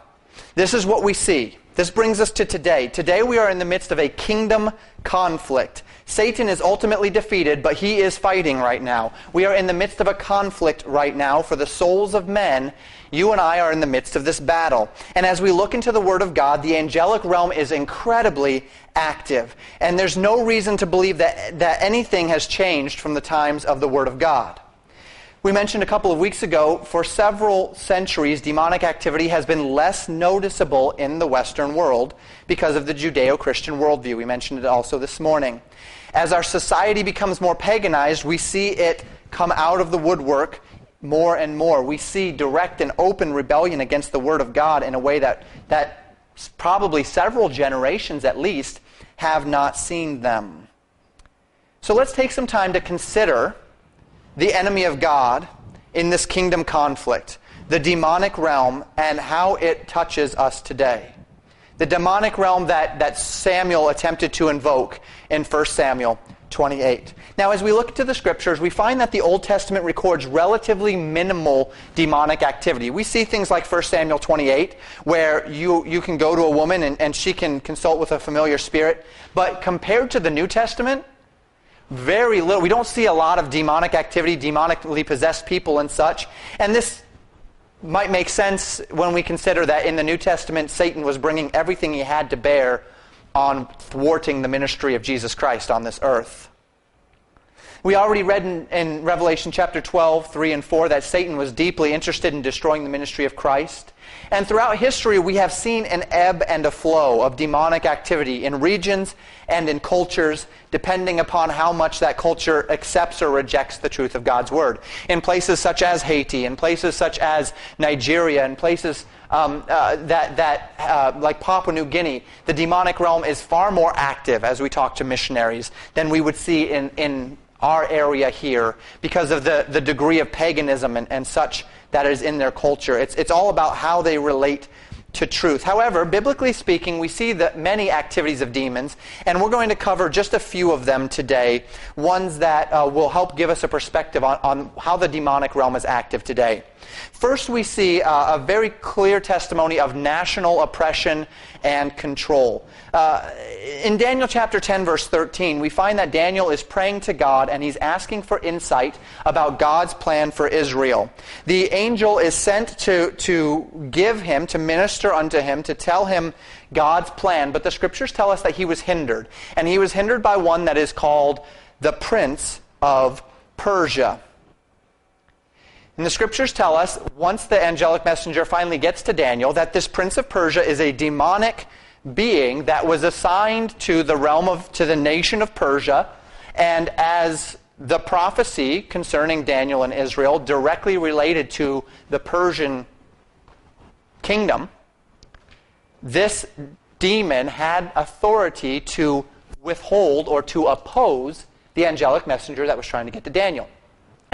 Speaker 1: this is what we see. This brings us to today. Today we are in the midst of a kingdom conflict. Satan is ultimately defeated, but he is fighting right now. We are in the midst of a conflict right now for the souls of men. You and I are in the midst of this battle. And as we look into the Word of God, the angelic realm is incredibly active. And there's no reason to believe that, that anything has changed from the times of the Word of God. We mentioned a couple of weeks ago, for several centuries, demonic activity has been less noticeable in the Western world because of the Judeo Christian worldview. We mentioned it also this morning. As our society becomes more paganized, we see it come out of the woodwork more and more. We see direct and open rebellion against the Word of God in a way that, that probably several generations at least have not seen them. So let's take some time to consider the enemy of God in this kingdom conflict, the demonic realm, and how it touches us today. The demonic realm that, that Samuel attempted to invoke in 1 Samuel 28. Now, as we look to the scriptures, we find that the Old Testament records relatively minimal demonic activity. We see things like 1 Samuel 28, where you, you can go to a woman and, and she can consult with a familiar spirit. But compared to the New Testament, very little. We don't see a lot of demonic activity, demonically possessed people and such. And this might make sense when we consider that in the New Testament, Satan was bringing everything he had to bear on thwarting the ministry of Jesus Christ on this earth. We already read in, in, Revelation chapter 12, 3 and 4 that Satan was deeply interested in destroying the ministry of Christ. And throughout history, we have seen an ebb and a flow of demonic activity in regions and in cultures, depending upon how much that culture accepts or rejects the truth of God's Word. In places such as Haiti, in places such as Nigeria, in places um, uh, that, that uh, like Papua New Guinea, the demonic realm is far more active as we talk to missionaries than we would see in, in our area here because of the, the degree of paganism and, and such that is in their culture. It's, it's all about how they relate to truth. However, biblically speaking, we see the many activities of demons, and we're going to cover just a few of them today, ones that uh, will help give us a perspective on, on how the demonic realm is active today. First, we see uh, a very clear testimony of national oppression and control. Uh, in Daniel chapter 10, verse 13, we find that Daniel is praying to God and he's asking for insight about God's plan for Israel. The angel is sent to, to give him, to minister unto him, to tell him God's plan, but the scriptures tell us that he was hindered. And he was hindered by one that is called the Prince of Persia. And the scriptures tell us, once the angelic messenger finally gets to Daniel, that this prince of Persia is a demonic being that was assigned to the realm of, to the nation of Persia. And as the prophecy concerning Daniel and Israel directly related to the Persian kingdom, this demon had authority to withhold or to oppose the angelic messenger that was trying to get to Daniel.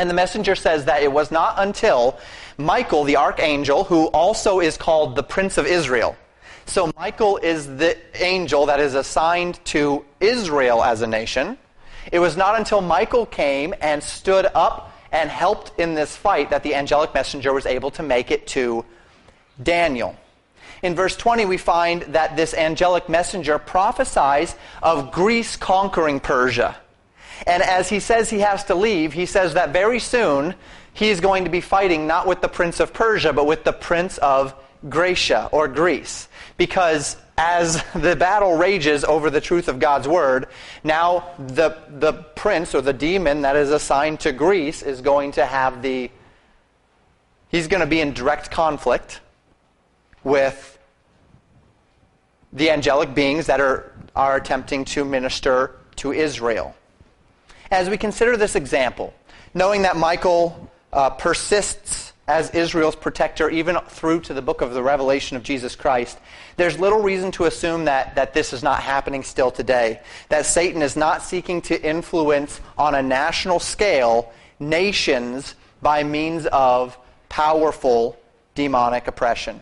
Speaker 1: And the messenger says that it was not until Michael, the archangel, who also is called the Prince of Israel. So Michael is the angel that is assigned to Israel as a nation. It was not until Michael came and stood up and helped in this fight that the angelic messenger was able to make it to Daniel. In verse 20, we find that this angelic messenger prophesies of Greece conquering Persia. And as he says he has to leave, he says that very soon he is going to be fighting not with the prince of Persia, but with the prince of Grecia or Greece. Because as [LAUGHS] the battle rages over the truth of God's word, now the, the prince or the demon that is assigned to Greece is going to have the. He's going to be in direct conflict with the angelic beings that are, are attempting to minister to Israel. As we consider this example, knowing that Michael uh, persists as Israel's protector even through to the book of the Revelation of Jesus Christ, there's little reason to assume that, that this is not happening still today. That Satan is not seeking to influence on a national scale nations by means of powerful demonic oppression.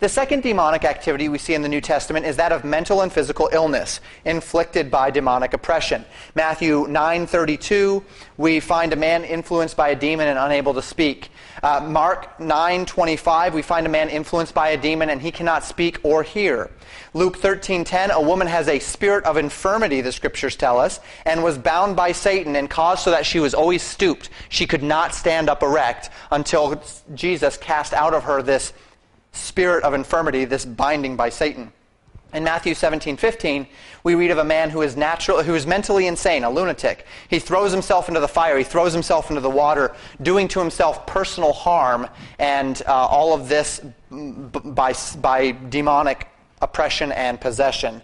Speaker 1: The second demonic activity we see in the New Testament is that of mental and physical illness inflicted by demonic oppression. Matthew 9:32, we find a man influenced by a demon and unable to speak. Uh, Mark 9:25, we find a man influenced by a demon and he cannot speak or hear. Luke 13:10, a woman has a spirit of infirmity, the scriptures tell us, and was bound by Satan and caused so that she was always stooped. She could not stand up erect until Jesus cast out of her this spirit of infirmity, this binding by Satan. In Matthew 17, 15, we read of a man who is natural, who is mentally insane, a lunatic. He throws himself into the fire. He throws himself into the water, doing to himself personal harm, and uh, all of this by, by demonic oppression and possession.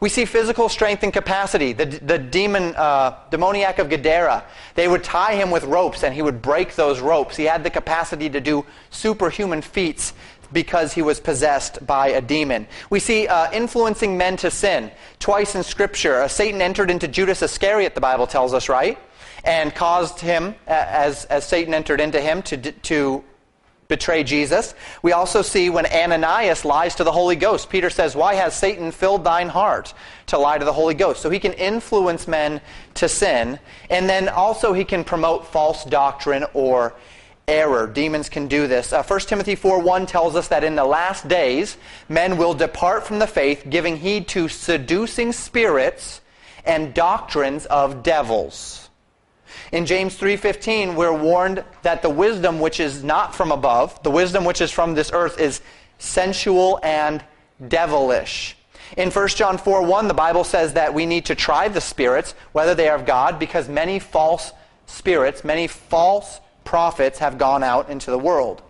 Speaker 1: We see physical strength and capacity. The, the demon, uh, demoniac of Gadara, they would tie him with ropes and he would break those ropes. He had the capacity to do superhuman feats because he was possessed by a demon. We see uh, influencing men to sin. Twice in Scripture, uh, Satan entered into Judas Iscariot, the Bible tells us, right? And caused him, as, as Satan entered into him, to, to betray Jesus. We also see when Ananias lies to the Holy Ghost. Peter says, Why has Satan filled thine heart to lie to the Holy Ghost? So he can influence men to sin, and then also he can promote false doctrine or error. Demons can do this. Uh, 1 Timothy 4:1 tells us that in the last days men will depart from the faith, giving heed to seducing spirits and doctrines of devils. In James 3:15 we're warned that the wisdom which is not from above, the wisdom which is from this earth is sensual and devilish. In 1 John 4:1 the Bible says that we need to try the spirits whether they are of God because many false spirits, many false prophets have gone out into the world.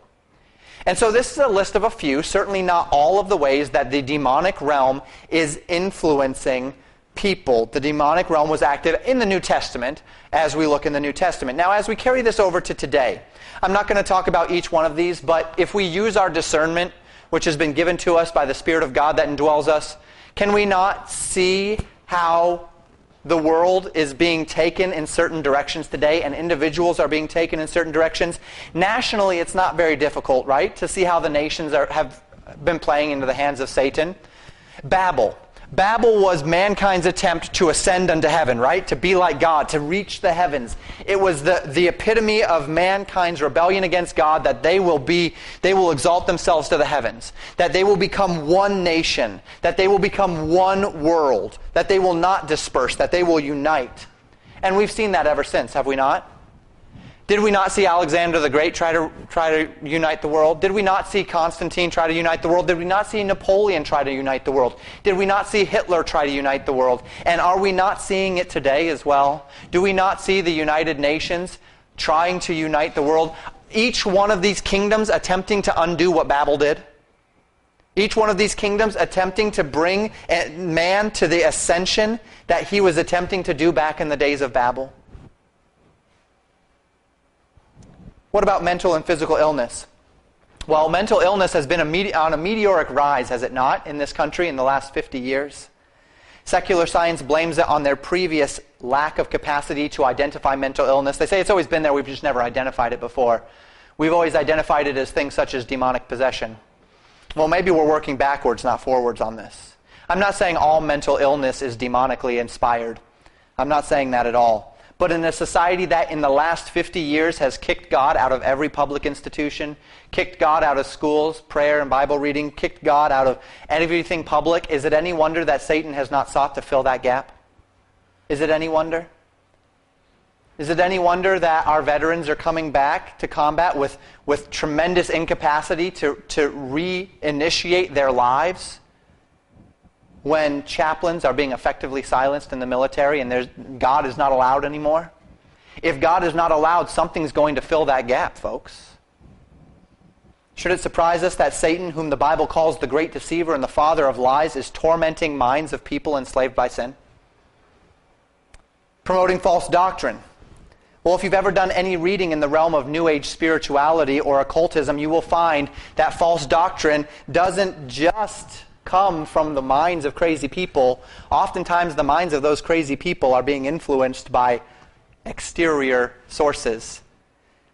Speaker 1: And so this is a list of a few, certainly not all of the ways that the demonic realm is influencing people. The demonic realm was active in the New Testament as we look in the New Testament. Now, as we carry this over to today, I'm not going to talk about each one of these, but if we use our discernment, which has been given to us by the Spirit of God that indwells us, can we not see how the world is being taken in certain directions today and individuals are being taken in certain directions. Nationally, it's not very difficult, right, to see how the nations are, have been playing into the hands of Satan. Babel. Babel was mankind's attempt to ascend unto heaven, right? To be like God, to reach the heavens. It was the, the epitome of mankind's rebellion against God that they will be, they will exalt themselves to the heavens. That they will become one nation. That they will become one world. That they will not disperse. That they will unite. And we've seen that ever since, have we not? Did we not see Alexander the Great try to, try to unite the world? Did we not see Constantine try to unite the world? Did we not see Napoleon try to unite the world? Did we not see Hitler try to unite the world? And are we not seeing it today as well? Do we not see the United Nations trying to unite the world? Each one of these kingdoms attempting to undo what Babel did? Each one of these kingdoms attempting to bring eh, man to the ascension that he was attempting to do back in the days of Babel? What about mental and physical illness? Well, mental illness has been a on a meteoric rise, has it not, in this country in the last 50 years? Secular science blames it on their previous lack of capacity to identify mental illness. They say it's always been there, we've just never identified it before. We've always identified it as things such as demonic possession. Well, maybe we're working backwards, not forwards on this. I'm not saying all mental illness is demonically inspired. I'm not saying that at all. But in a society that in the last 50 years has kicked God out of every public institution, kicked God out of schools, prayer and Bible reading, kicked God out of everything public, is it any wonder that Satan has not sought to fill that gap? Is it any wonder? Is it any wonder that our veterans are coming back to combat with, with tremendous incapacity to, to reinitiate their lives when chaplains are being effectively silenced in the military and God is not allowed anymore? If God is not allowed, something's going to fill that gap, folks. Should it surprise us that Satan, whom the Bible calls the great deceiver and the father of lies, is tormenting minds of people enslaved by sin? Promoting false doctrine well, if you've ever done any reading in the realm of New Age spirituality or occultism, you will find that false doctrine doesn't just come from the minds of crazy people. Oftentimes, the minds of those crazy people are being influenced by exterior sources.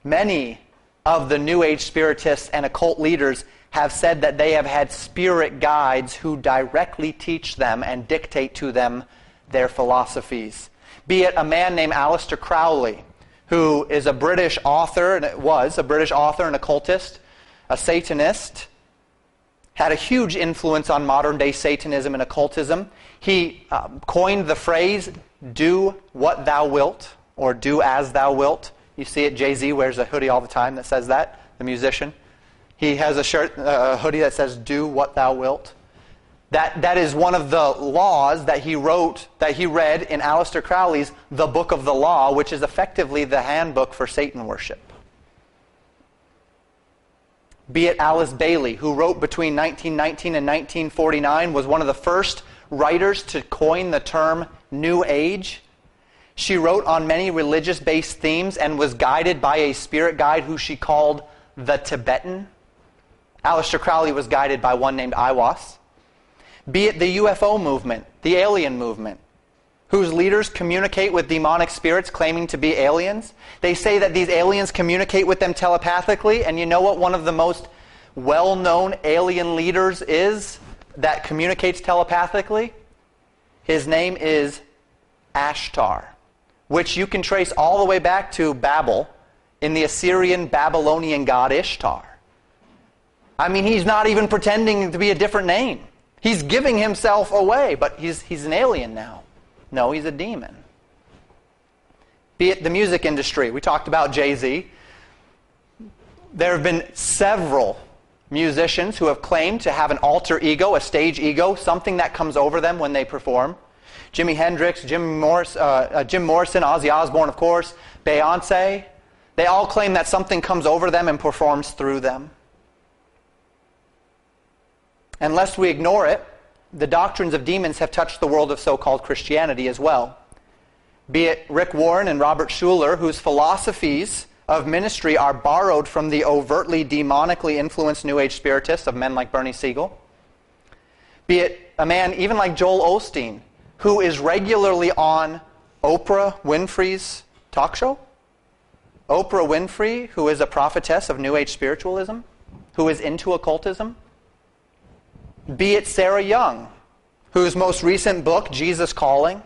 Speaker 1: Many of the New Age spiritists and occult leaders have said that they have had spirit guides who directly teach them and dictate to them their philosophies. Be it a man named Aleister Crowley, who is a British author, and it was a British author and occultist, a Satanist, had a huge influence on modern day Satanism and occultism. He um, coined the phrase, do what thou wilt, or do as thou wilt. You see it, Jay Z wears a hoodie all the time that says that, the musician. He has a shirt, uh, a hoodie that says, do what thou wilt. That, that is one of the laws that he wrote, that he read in Aleister Crowley's The Book of the Law, which is effectively the handbook for Satan worship. Be it Alice Bailey, who wrote between 1919 and 1949, was one of the first writers to coin the term New Age. She wrote on many religious based themes and was guided by a spirit guide who she called the Tibetan. Aleister Crowley was guided by one named Aiwass. be it the UFO movement, the alien movement, whose leaders communicate with demonic spirits claiming to be aliens. They say that these aliens communicate with them telepathically, and you know what one of the most well known alien leaders is that communicates telepathically? His name is Ashtar, which you can trace all the way back to Babel in the Assyrian Babylonian god Ishtar. I mean, he's not even pretending to be a different name. He's giving himself away, but he's, he's an alien now. No, he's a demon. Be it the music industry. We talked about Jay Z. There have been several musicians who have claimed to have an alter ego, a stage ego, something that comes over them when they perform. Jimi Hendrix, Jim, Morris, uh, uh, Jim Morrison, Ozzy Osbourne, of course, Beyonce. They all claim that something comes over them and performs through them. Unless we ignore it, the doctrines of demons have touched the world of so called Christianity as well. Be it Rick Warren and Robert Schuller, whose philosophies of ministry are borrowed from the overtly demonically influenced New Age spiritists of men like Bernie Siegel. Be it a man even like Joel Osteen, who is regularly on Oprah Winfrey's talk show. Oprah Winfrey, who is a prophetess of New Age spiritualism, who is into occultism, be it Sarah Young, whose most recent book, Jesus Calling,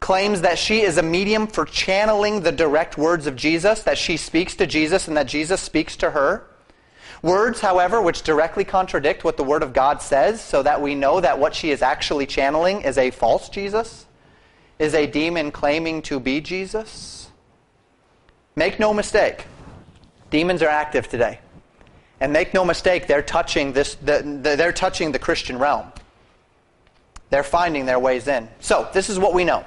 Speaker 1: claims that she is a medium for channeling the direct words of Jesus, that she speaks to Jesus and that Jesus speaks to her. Words, however, which directly contradict what the Word of God says, so that we know that what she is actually channeling is a false Jesus, is a demon claiming to be Jesus. Make no mistake, demons are active today. And make no mistake, they're touching, this, the, the, they're touching the Christian realm. They're finding their ways in. So, this is what we know.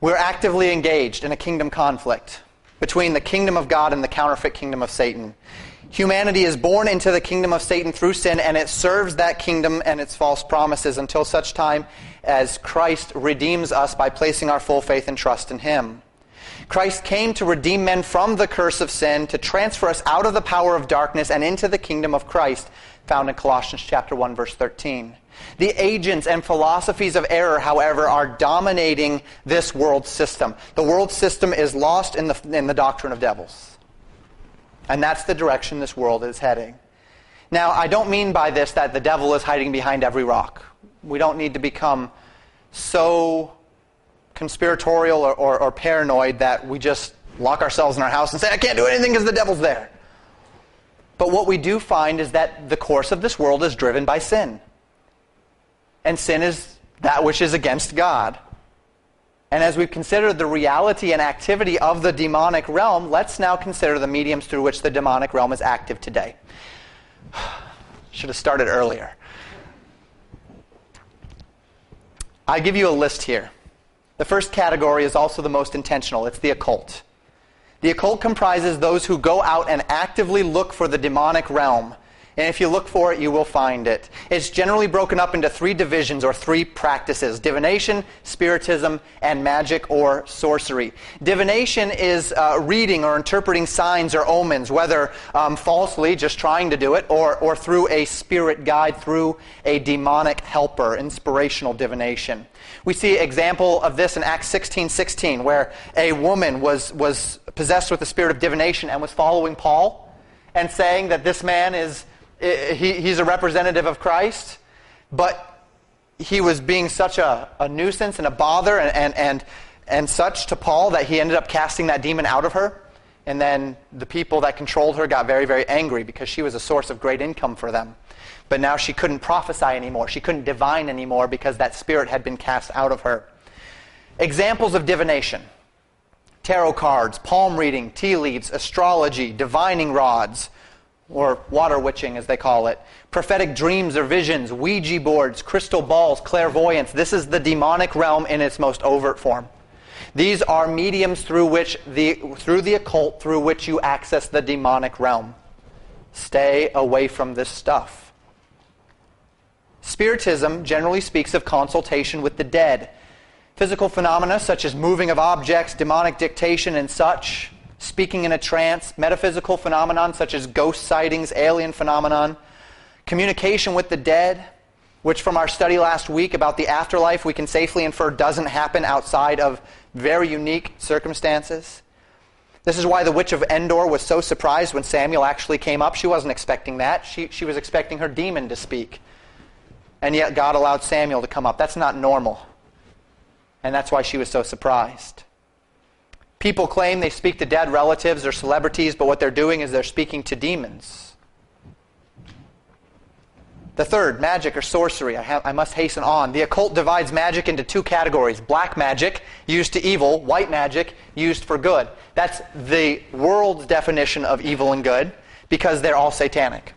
Speaker 1: We're actively engaged in a kingdom conflict between the kingdom of God and the counterfeit kingdom of Satan. Humanity is born into the kingdom of Satan through sin, and it serves that kingdom and its false promises until such time as Christ redeems us by placing our full faith and trust in Him. Christ came to redeem men from the curse of sin, to transfer us out of the power of darkness and into the kingdom of Christ, found in Colossians chapter 1 verse 13. The agents and philosophies of error, however, are dominating this world system. The world system is lost in the, in the doctrine of devils. And that's the direction this world is heading. Now, I don't mean by this that the devil is hiding behind every rock. We don't need to become so conspiratorial or, or, or paranoid that we just lock ourselves in our house and say, I can't do anything because the devil's there. But what we do find is that the course of this world is driven by sin. And sin is that which is against God. And as we've considered the reality and activity of the demonic realm, let's now consider the mediums through which the demonic realm is active today. [SIGHS] Should have started earlier. I give you a list here. The first category is also the most intentional it's the occult. The occult comprises those who go out and actively look for the demonic realm. And if you look for it, you will find it. It's generally broken up into three divisions or three practices divination, spiritism, and magic or sorcery. Divination is uh, reading or interpreting signs or omens, whether um, falsely, just trying to do it, or, or through a spirit guide, through a demonic helper, inspirational divination. We see example of this in Acts 16 16, where a woman was, was possessed with the spirit of divination and was following Paul and saying that this man is he, he's a representative of Christ, but he was being such a, a nuisance and a bother and, and, and, and such to Paul that he ended up casting that demon out of her. And then the people that controlled her got very, very angry because she was a source of great income for them. But now she couldn't prophesy anymore. She couldn't divine anymore because that spirit had been cast out of her. Examples of divination tarot cards, palm reading, tea leaves, astrology, divining rods, or water witching as they call it, prophetic dreams or visions, Ouija boards, crystal balls, clairvoyance. This is the demonic realm in its most overt form. These are mediums through which the through the occult through which you access the demonic realm. Stay away from this stuff. Spiritism generally speaks of consultation with the dead. Physical phenomena such as moving of objects, demonic dictation, and such, speaking in a trance, metaphysical phenomenon such as ghost sightings, alien phenomenon, communication with the dead, which from our study last week about the afterlife we can safely infer doesn't happen outside of very unique circumstances. This is why the witch of Endor was so surprised when Samuel actually came up. She wasn't expecting that. She, she was expecting her demon to speak. And yet God allowed Samuel to come up. That's not normal. And that's why she was so surprised. People claim they speak to dead relatives or celebrities, but what they're doing is they're speaking to demons. The third, magic or sorcery. I, I, must hasten on. The occult divides magic into two categories black magic, used to evil, white magic, used for good. That's the world's definition of evil and good because they're all satanic.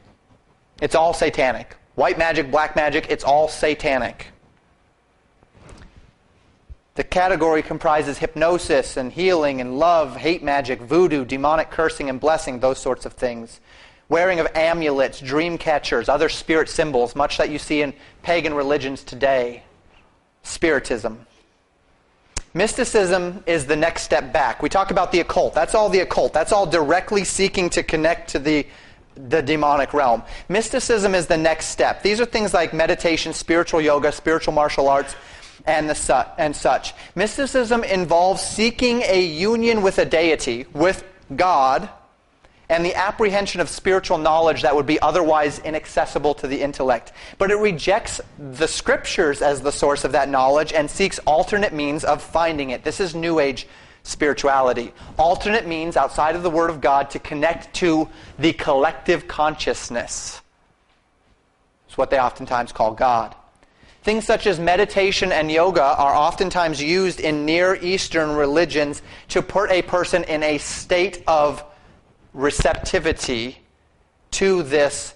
Speaker 1: It's all satanic. White magic, black magic, it's all satanic. The category comprises hypnosis and healing and love, hate magic, voodoo, demonic cursing and blessing, those sorts of things. Wearing of amulets, dream catchers, other spirit symbols, much that you see in pagan religions today. Spiritism. Mysticism is the next step back. We talk about the occult. That's all the occult. That's all directly seeking to connect to the, the demonic realm. Mysticism is the next step. These are things like meditation, spiritual yoga, spiritual martial arts, and, the su- and such. Mysticism involves seeking a union with a deity, with God, and the apprehension of spiritual knowledge that would be otherwise inaccessible to the intellect. But it rejects the scriptures as the source of that knowledge and seeks alternate means of finding it. This is New Age spirituality. Alternate means outside of the Word of God to connect to the collective consciousness. It's what they oftentimes call God. Things such as meditation and yoga are oftentimes used in Near Eastern religions to put a person in a state of receptivity to this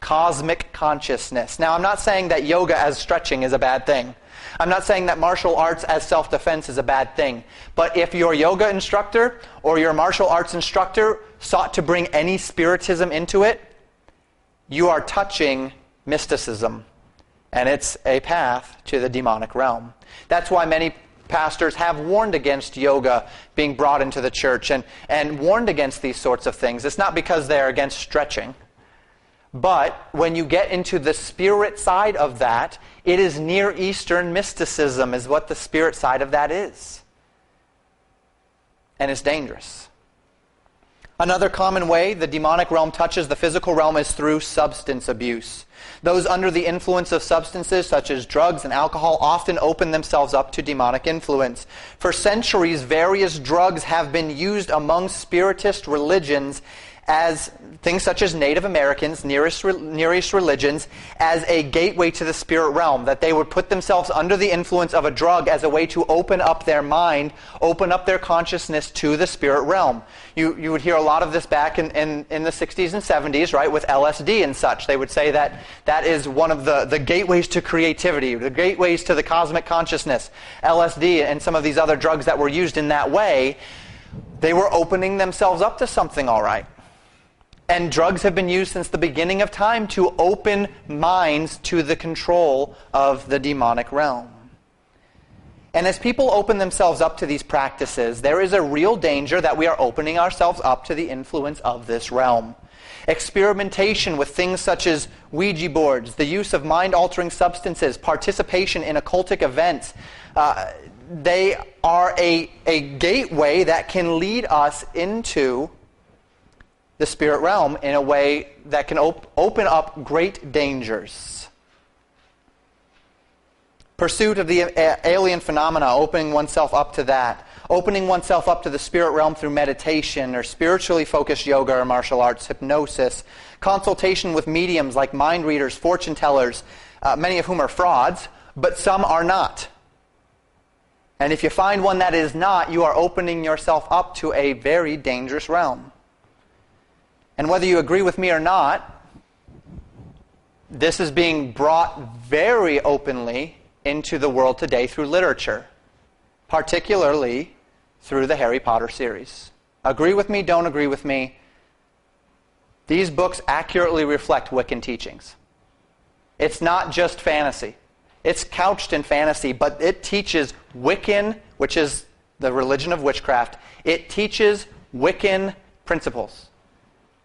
Speaker 1: cosmic consciousness. Now, I'm not saying that yoga as stretching is a bad thing. I'm not saying that martial arts as self defense is a bad thing. But if your yoga instructor or your martial arts instructor sought to bring any spiritism into it, you are touching mysticism and it's a path to the demonic realm. That's why many pastors have warned against yoga being brought into the church and, and warned against these sorts of things. It's not because they're against stretching. But when you get into the spirit side of that, it is Near Eastern mysticism, is what the spirit side of that is. And it's dangerous. Another common way the demonic realm touches the physical realm is through substance abuse. Those under the influence of substances such as drugs and alcohol often open themselves up to demonic influence. For centuries, various drugs have been used among spiritist religions as things such as Native Americans, nearest, nearest religions, as a gateway to the spirit realm, that they would put themselves under the influence of a drug as a way to open up their mind, open up their consciousness to the spirit realm. You, you would hear a lot of this back in, in, in the 60s and 70s, right, with LSD and such. They would say that that is one of the, the gateways to creativity, the gateways to the cosmic consciousness. LSD and some of these other drugs that were used in that way, they were opening themselves up to something all right. And drugs have been used since the beginning of time to open minds to the control of the demonic realm. And as people open themselves up to these practices, there is a real danger that we are opening ourselves up to the influence of this realm. Experimentation with things such as Ouija boards, the use of mind altering substances, participation in occultic events, uh, they are a, a gateway that can lead us into the spirit realm in a way that can op- open up great dangers. Pursuit of the a- alien phenomena, opening oneself up to that. Opening oneself up to the spirit realm through meditation or spiritually focused yoga or martial arts, hypnosis. Consultation with mediums like mind readers, fortune tellers, uh, many of whom are frauds, but some are not. And if you find one that is not, you are opening yourself up to a very dangerous realm. And whether you agree with me or not, this is being brought very openly into the world today through literature, particularly through the Harry Potter series. Agree with me, don't agree with me. These books accurately reflect Wiccan teachings. It's not just fantasy. It's couched in fantasy, but it teaches Wiccan, which is the religion of witchcraft, it teaches Wiccan principles.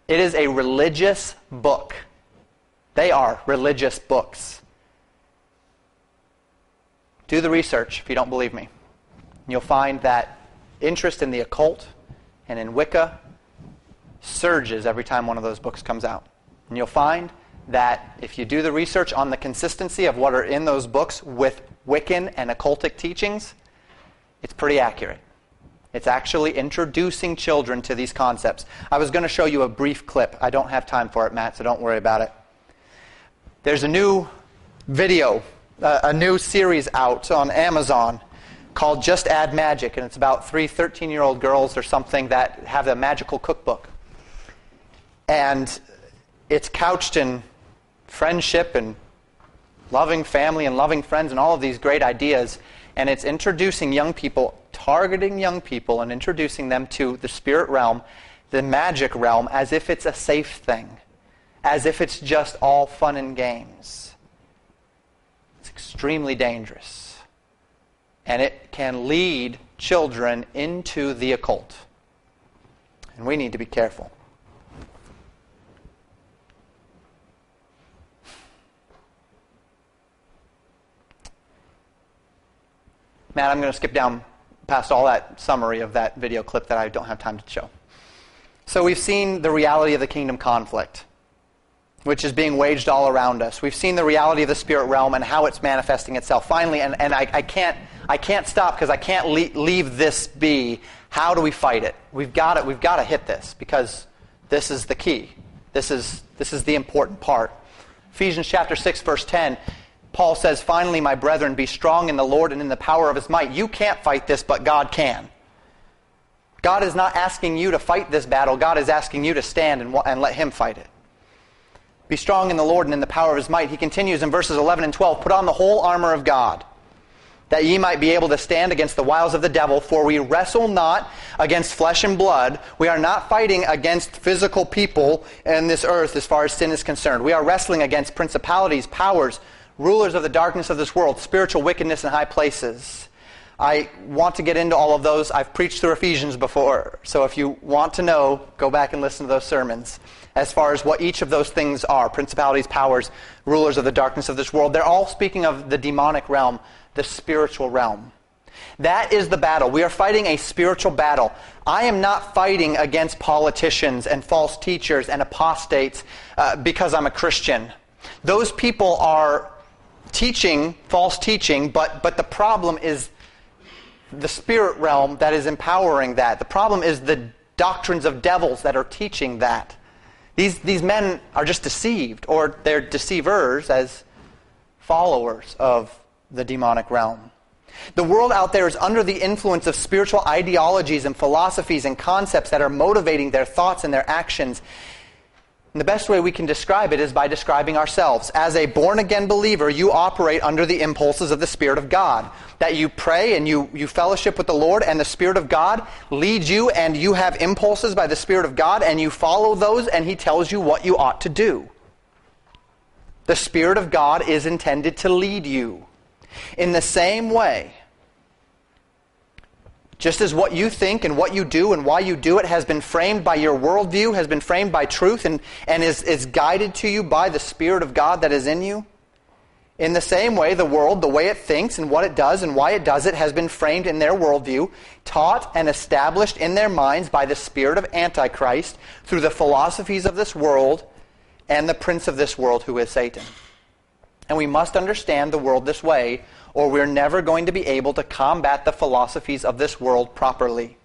Speaker 1: It is a religious book. They are religious books. Do the research if you don't believe me. You'll find that interest in the occult and in Wicca surges every time one of those books comes out. And you'll find that if you do the research on the consistency of what are in those books with Wiccan and occultic teachings, it's pretty accurate. It's actually introducing children to these concepts. I was going to show you a brief clip. I don't have time for it, Matt, so don't worry about it. There's a new video, uh, a new series out on Amazon called Just Add Magic, and it's about three 13 year old girls or something that have a magical cookbook. And it's couched in friendship and loving family and loving friends and all of these great ideas. And it's introducing young people targeting young people and introducing them to the spirit realm, the magic realm, as if it's a safe thing, as if it's just all fun and games. It's extremely dangerous. And it can lead children into the occult. And we need to be careful. Matt, I'm going to skip down past all that summary of that video clip that I don't have time to show. So we've seen the reality of the kingdom conflict, which is being waged all around us. We've seen the reality of the spirit realm and how it's manifesting itself. Finally, and, and I, I can't, I can't stop because I can't le- leave this be. How do we fight it? We've got it. We've got to hit this because this is the key. This is, this is the important part. Ephesians chapter 6, verse 10 Paul says, Finally, my brethren, be strong in the Lord and in the power of his might. You can't fight this, but God can. God is not asking you to fight this battle. God is asking you to stand and, and let him fight it. Be strong in the Lord and in the power of his might. He continues in verses 11 and 12 Put on the whole armor of God, that ye might be able to stand against the wiles of the devil. For we wrestle not against flesh and blood. We are not fighting against physical people in this earth as far as sin is concerned. We are wrestling against principalities, powers, rulers of the darkness of this world, spiritual wickedness in high places. I want to get into all of those. I've preached through Ephesians before, so if you want to know, go back and listen to those sermons as far as what each of those things are principalities, powers, rulers of the darkness of this world. They're all speaking of the demonic realm, the spiritual realm. That is the battle. We are fighting a spiritual battle. I am not fighting against politicians and false teachers and apostates uh, because I'm a Christian. Those people are teaching false teaching, but, but the problem is the spirit realm that is empowering that. The problem is the doctrines of devils that are teaching that. These, these men are just deceived, or they're deceivers as followers of the demonic realm. The world out there is under the influence of spiritual ideologies and philosophies and concepts that are motivating their thoughts and their actions. And the best way we can describe it is by describing ourselves. As a born again believer, you operate under the impulses of the Spirit of God. That you pray and you, you fellowship with the Lord, and the Spirit of God leads you, and you have impulses by the Spirit of God, and you follow those, and He tells you what you ought to do. The Spirit of God is intended to lead you. In the same way, just as what you think and what you do and why you do it has been framed by your worldview, has been framed by truth, and, and is, is guided to you by the Spirit of God that is in you, in the same way, the world, the way it thinks and what it does and why it does it, has been framed in their worldview, taught and established in their minds by the spirit of Antichrist through the philosophies of this world and the prince of this world, who is Satan. And we must understand the world this way, or we're never going to be able to combat the philosophies of this world properly.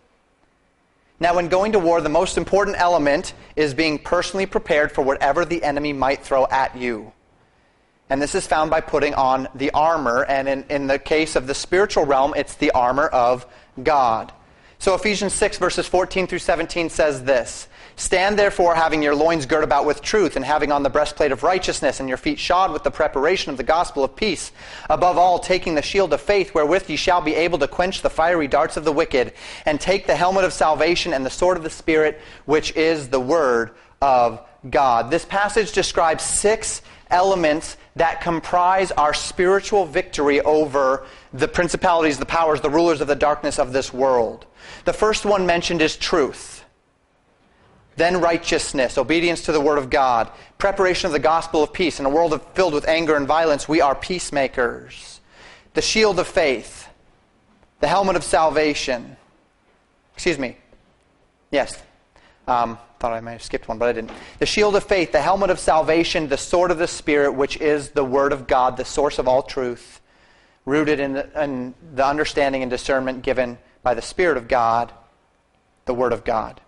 Speaker 1: Now, when going to war, the most important element is being personally prepared for whatever the enemy might throw at you. And this is found by putting on the armor, and in, in the case of the spiritual realm, it's the armor of God. So Ephesians 6, verses 14 through 17 says this Stand therefore, having your loins girt about with truth, and having on the breastplate of righteousness, and your feet shod with the preparation of the gospel of peace. Above all, taking the shield of faith, wherewith ye shall be able to quench the fiery darts of the wicked, and take the helmet of salvation and the sword of the Spirit, which is the word of God. This passage describes six elements that comprise our spiritual victory over the principalities, the powers, the rulers of the darkness of this world. The first one mentioned is truth then righteousness, obedience to the Word of God, preparation of the gospel of peace. In a world filled with anger and violence, we are peacemakers. The shield of faith, the helmet of salvation. Excuse me. Yes. Um, thought I might have skipped one, but I didn't. The shield of faith, the helmet of salvation, the sword of the Spirit, which is the Word of God, the source of all truth, rooted in the, in the understanding and discernment given by the Spirit of God, the Word of God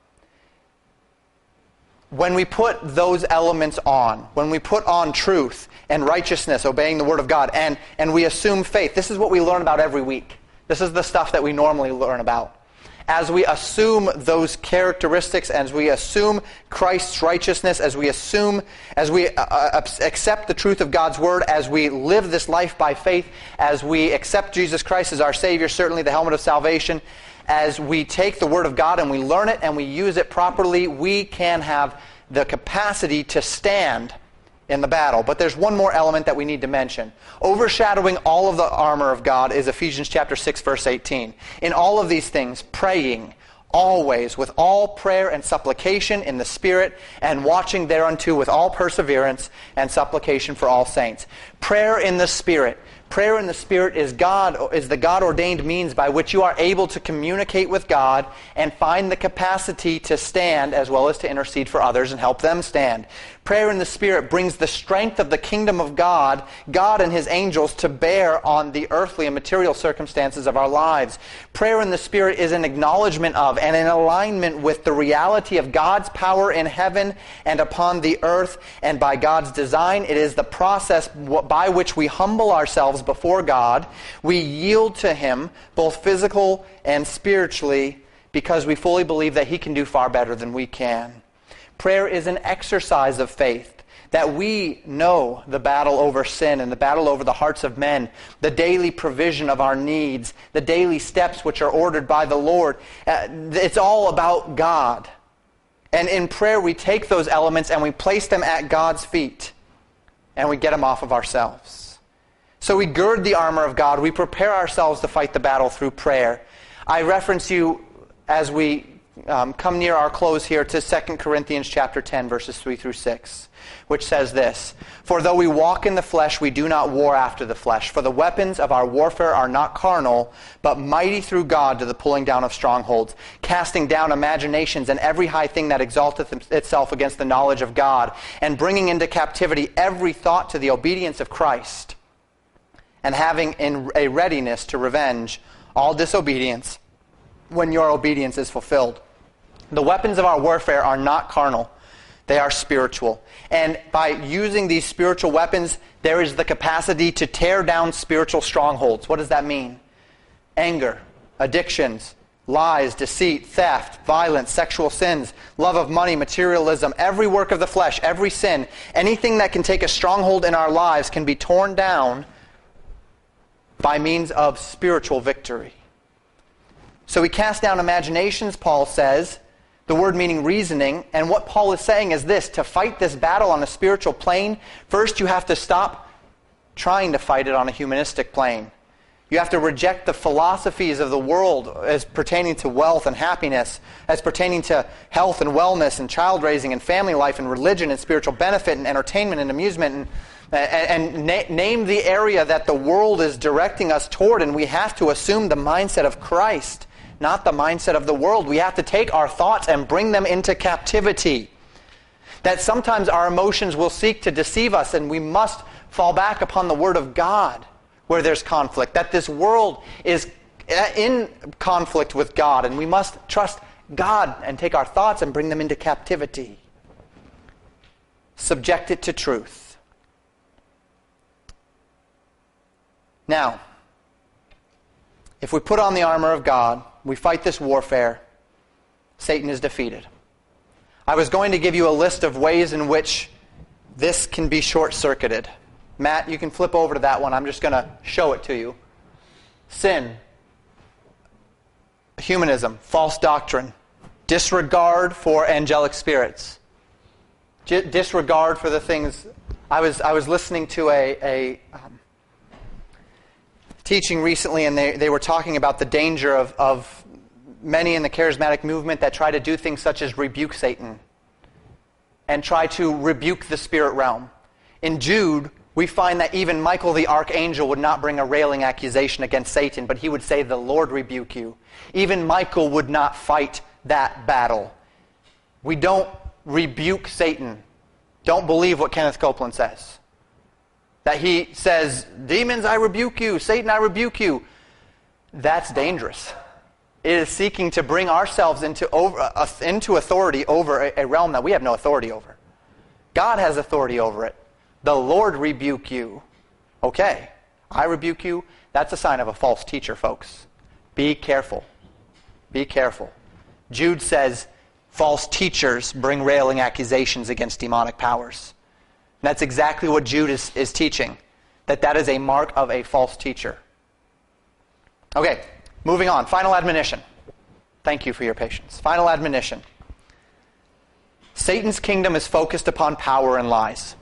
Speaker 1: when we put those elements on, when we put on truth and righteousness, obeying the Word of God, and, and we assume faith, this is what we learn about every week. This is the stuff that we normally learn about. As we assume those characteristics, as we assume Christ's righteousness, as we assume, as we uh, uh accept the truth of God's Word, as we live this life by faith, as we accept Jesus Christ as our Savior, certainly the helmet of salvation, as we take the Word of God and we learn it and we use it properly, we can have the capacity to stand in the battle. But there's one more element that we need to mention. Overshadowing all of the armor of God is Ephesians chapter 6 verse 18. In all of these things, praying always with all prayer and supplication in the Spirit, and watching thereunto with all perseverance and supplication for all saints. Prayer in the Spirit. Prayer in the Spirit is God is the God ordained means by which you are able to communicate with God and find the capacity to stand as well as to intercede for others and help them stand. Prayer in the Spirit brings the strength of the kingdom of God, God and His angels, to bear on the earthly and material circumstances of our lives. Prayer in the Spirit is an acknowledgement of and an alignment with the reality of God's power in heaven and upon the earth. And by God's design, it is the process by which we humble ourselves before God. We yield to Him, both physical and spiritually, because we fully believe that He can do far better than we can. Prayer is an exercise of faith that we know the battle over sin and the battle over the hearts of men, the daily provision of our needs, the daily steps which are ordered by the Lord. Uh, it's all about God. And in prayer, we take those elements and we place them at God's feet and we get them off of ourselves. So we gird the armor of God. We prepare ourselves to fight the battle through prayer. I reference you as we um, come near our close here to 2 Corinthians chapter 10, verses 3 through 6, which says this For though we walk in the flesh, we do not war after the flesh. For the weapons of our warfare are not carnal, but mighty through God to the pulling down of strongholds, casting down imaginations and every high thing that exalteth itself against the knowledge of God, and bringing into captivity every thought to the obedience of Christ, and having in a readiness to revenge all disobedience when your obedience is fulfilled. The weapons of our warfare are not carnal, they are spiritual. And by using these spiritual weapons, there is the capacity to tear down spiritual strongholds. What does that mean? Anger, addictions, lies, deceit, theft, violence, sexual sins, love of money, materialism, every work of the flesh, every sin, anything that can take a stronghold in our lives can be torn down by means of spiritual victory. So we cast down imaginations, Paul says, the word meaning reasoning. And what Paul is saying is this to fight this battle on a spiritual plane, first you have to stop trying to fight it on a humanistic plane. You have to reject the philosophies of the world as pertaining to wealth and happiness, as pertaining to health and wellness and child raising and family life and religion and spiritual benefit and entertainment and amusement and, and, and na- name the area that the world is directing us toward. And we have to assume the mindset of Christ not the mindset of the world. We have to take our thoughts and bring them into captivity. That sometimes our emotions will seek to deceive us, and we must fall back upon the Word of God where there's conflict. That this world is eh, in conflict with God, and we must trust God and take our thoughts and bring them into captivity. Subject it to truth. Now, if we put on the armor of God, we fight this warfare, Satan is defeated. I was going to give you a list of ways in which this can be short circuited. Matt, you can flip over to that one. I'm just going to show it to you. Sin, humanism, false doctrine, disregard for angelic spirits, disregard for the things. I was, I was listening to a, a um, teaching recently, and they, they were talking about the danger of, of many in the charismatic movement that try to do things such as rebuke Satan and try to rebuke the spirit realm. In Jude, we find that even Michael the archangel would not bring a railing accusation against Satan, but he would say, The Lord rebuke you. Even Michael would not fight that battle. We don't rebuke Satan. Don't believe what Kenneth Copeland says that he says, Demons, I rebuke you. Satan, I rebuke you. That's dangerous. It is seeking to bring ourselves into, over, uh, into authority over a, a realm that we have no authority over. God has authority over it. The Lord rebuke you. Okay, I rebuke you. That's a sign of a false teacher, folks. Be careful. Be careful. Jude says false teachers bring railing accusations against demonic powers. That's exactly what Jude is, is teaching, that that is a mark of a false teacher. Okay, moving on. Final admonition. Thank you for your patience. Final admonition. Satan's kingdom is focused upon power and lies.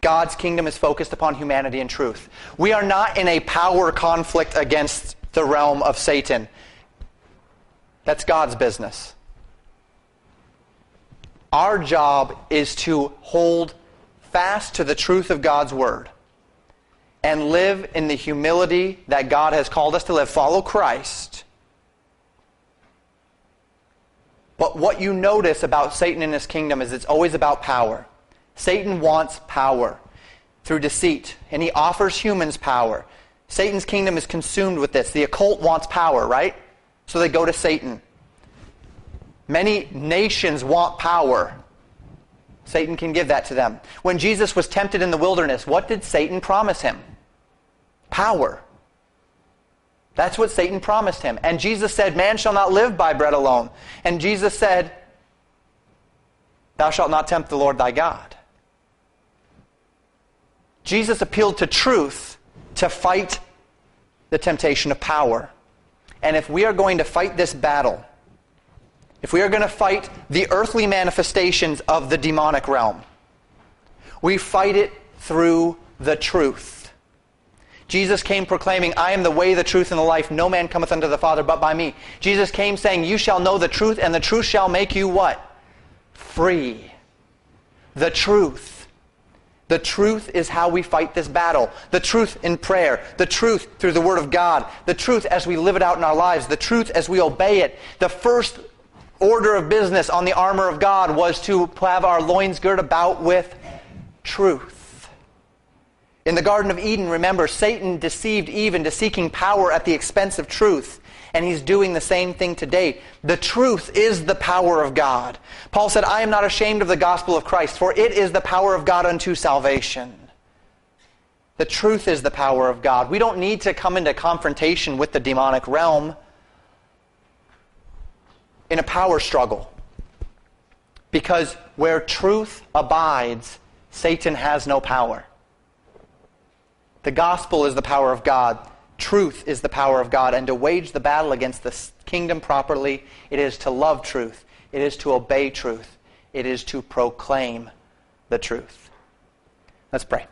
Speaker 1: God's kingdom is focused upon humanity and truth. We are not in a power conflict against the realm of Satan. That's God's business. Our job is to hold fast to the truth of God's word and live in the humility that God has called us to live, follow Christ. But what you notice about Satan and his kingdom is it's always about power. Satan wants power through deceit, and he offers humans power. Satan's kingdom is consumed with this. The occult wants power, right? So they go to Satan. Many nations want power. Satan can give that to them. When Jesus was tempted in the wilderness, what did Satan promise him? Power. That's what Satan promised him. And Jesus said, Man shall not live by bread alone. And Jesus said, Thou shalt not tempt the Lord thy God. Jesus appealed to truth to fight the temptation of power. And if we are going to fight this battle, if we are going to fight the earthly manifestations of the demonic realm, we fight it through the truth. Jesus came proclaiming, I am the way, the truth, and the life. No man cometh unto the Father but by me. Jesus came saying, You shall know the truth, and the truth shall make you what? Free. The truth. The truth is how we fight this battle. The truth in prayer. The truth through the Word of God. The truth as we live it out in our lives. The truth as we obey it. The first order of business on the armor of God was to have our loins girt about with truth. In the Garden of Eden, remember, Satan deceived Eve into seeking power at the expense of truth. And he's doing the same thing today. The truth is the power of God. Paul said, I am not ashamed of the gospel of Christ, for it is the power of God unto salvation. The truth is the power of God. We don't need to come into confrontation with the demonic realm in a power struggle. Because where truth abides, Satan has no power. The gospel is the power of God. Truth is the power of God. And to wage the battle against the kingdom properly, it is to love truth. It is to obey truth. It is to proclaim the truth. Let's pray.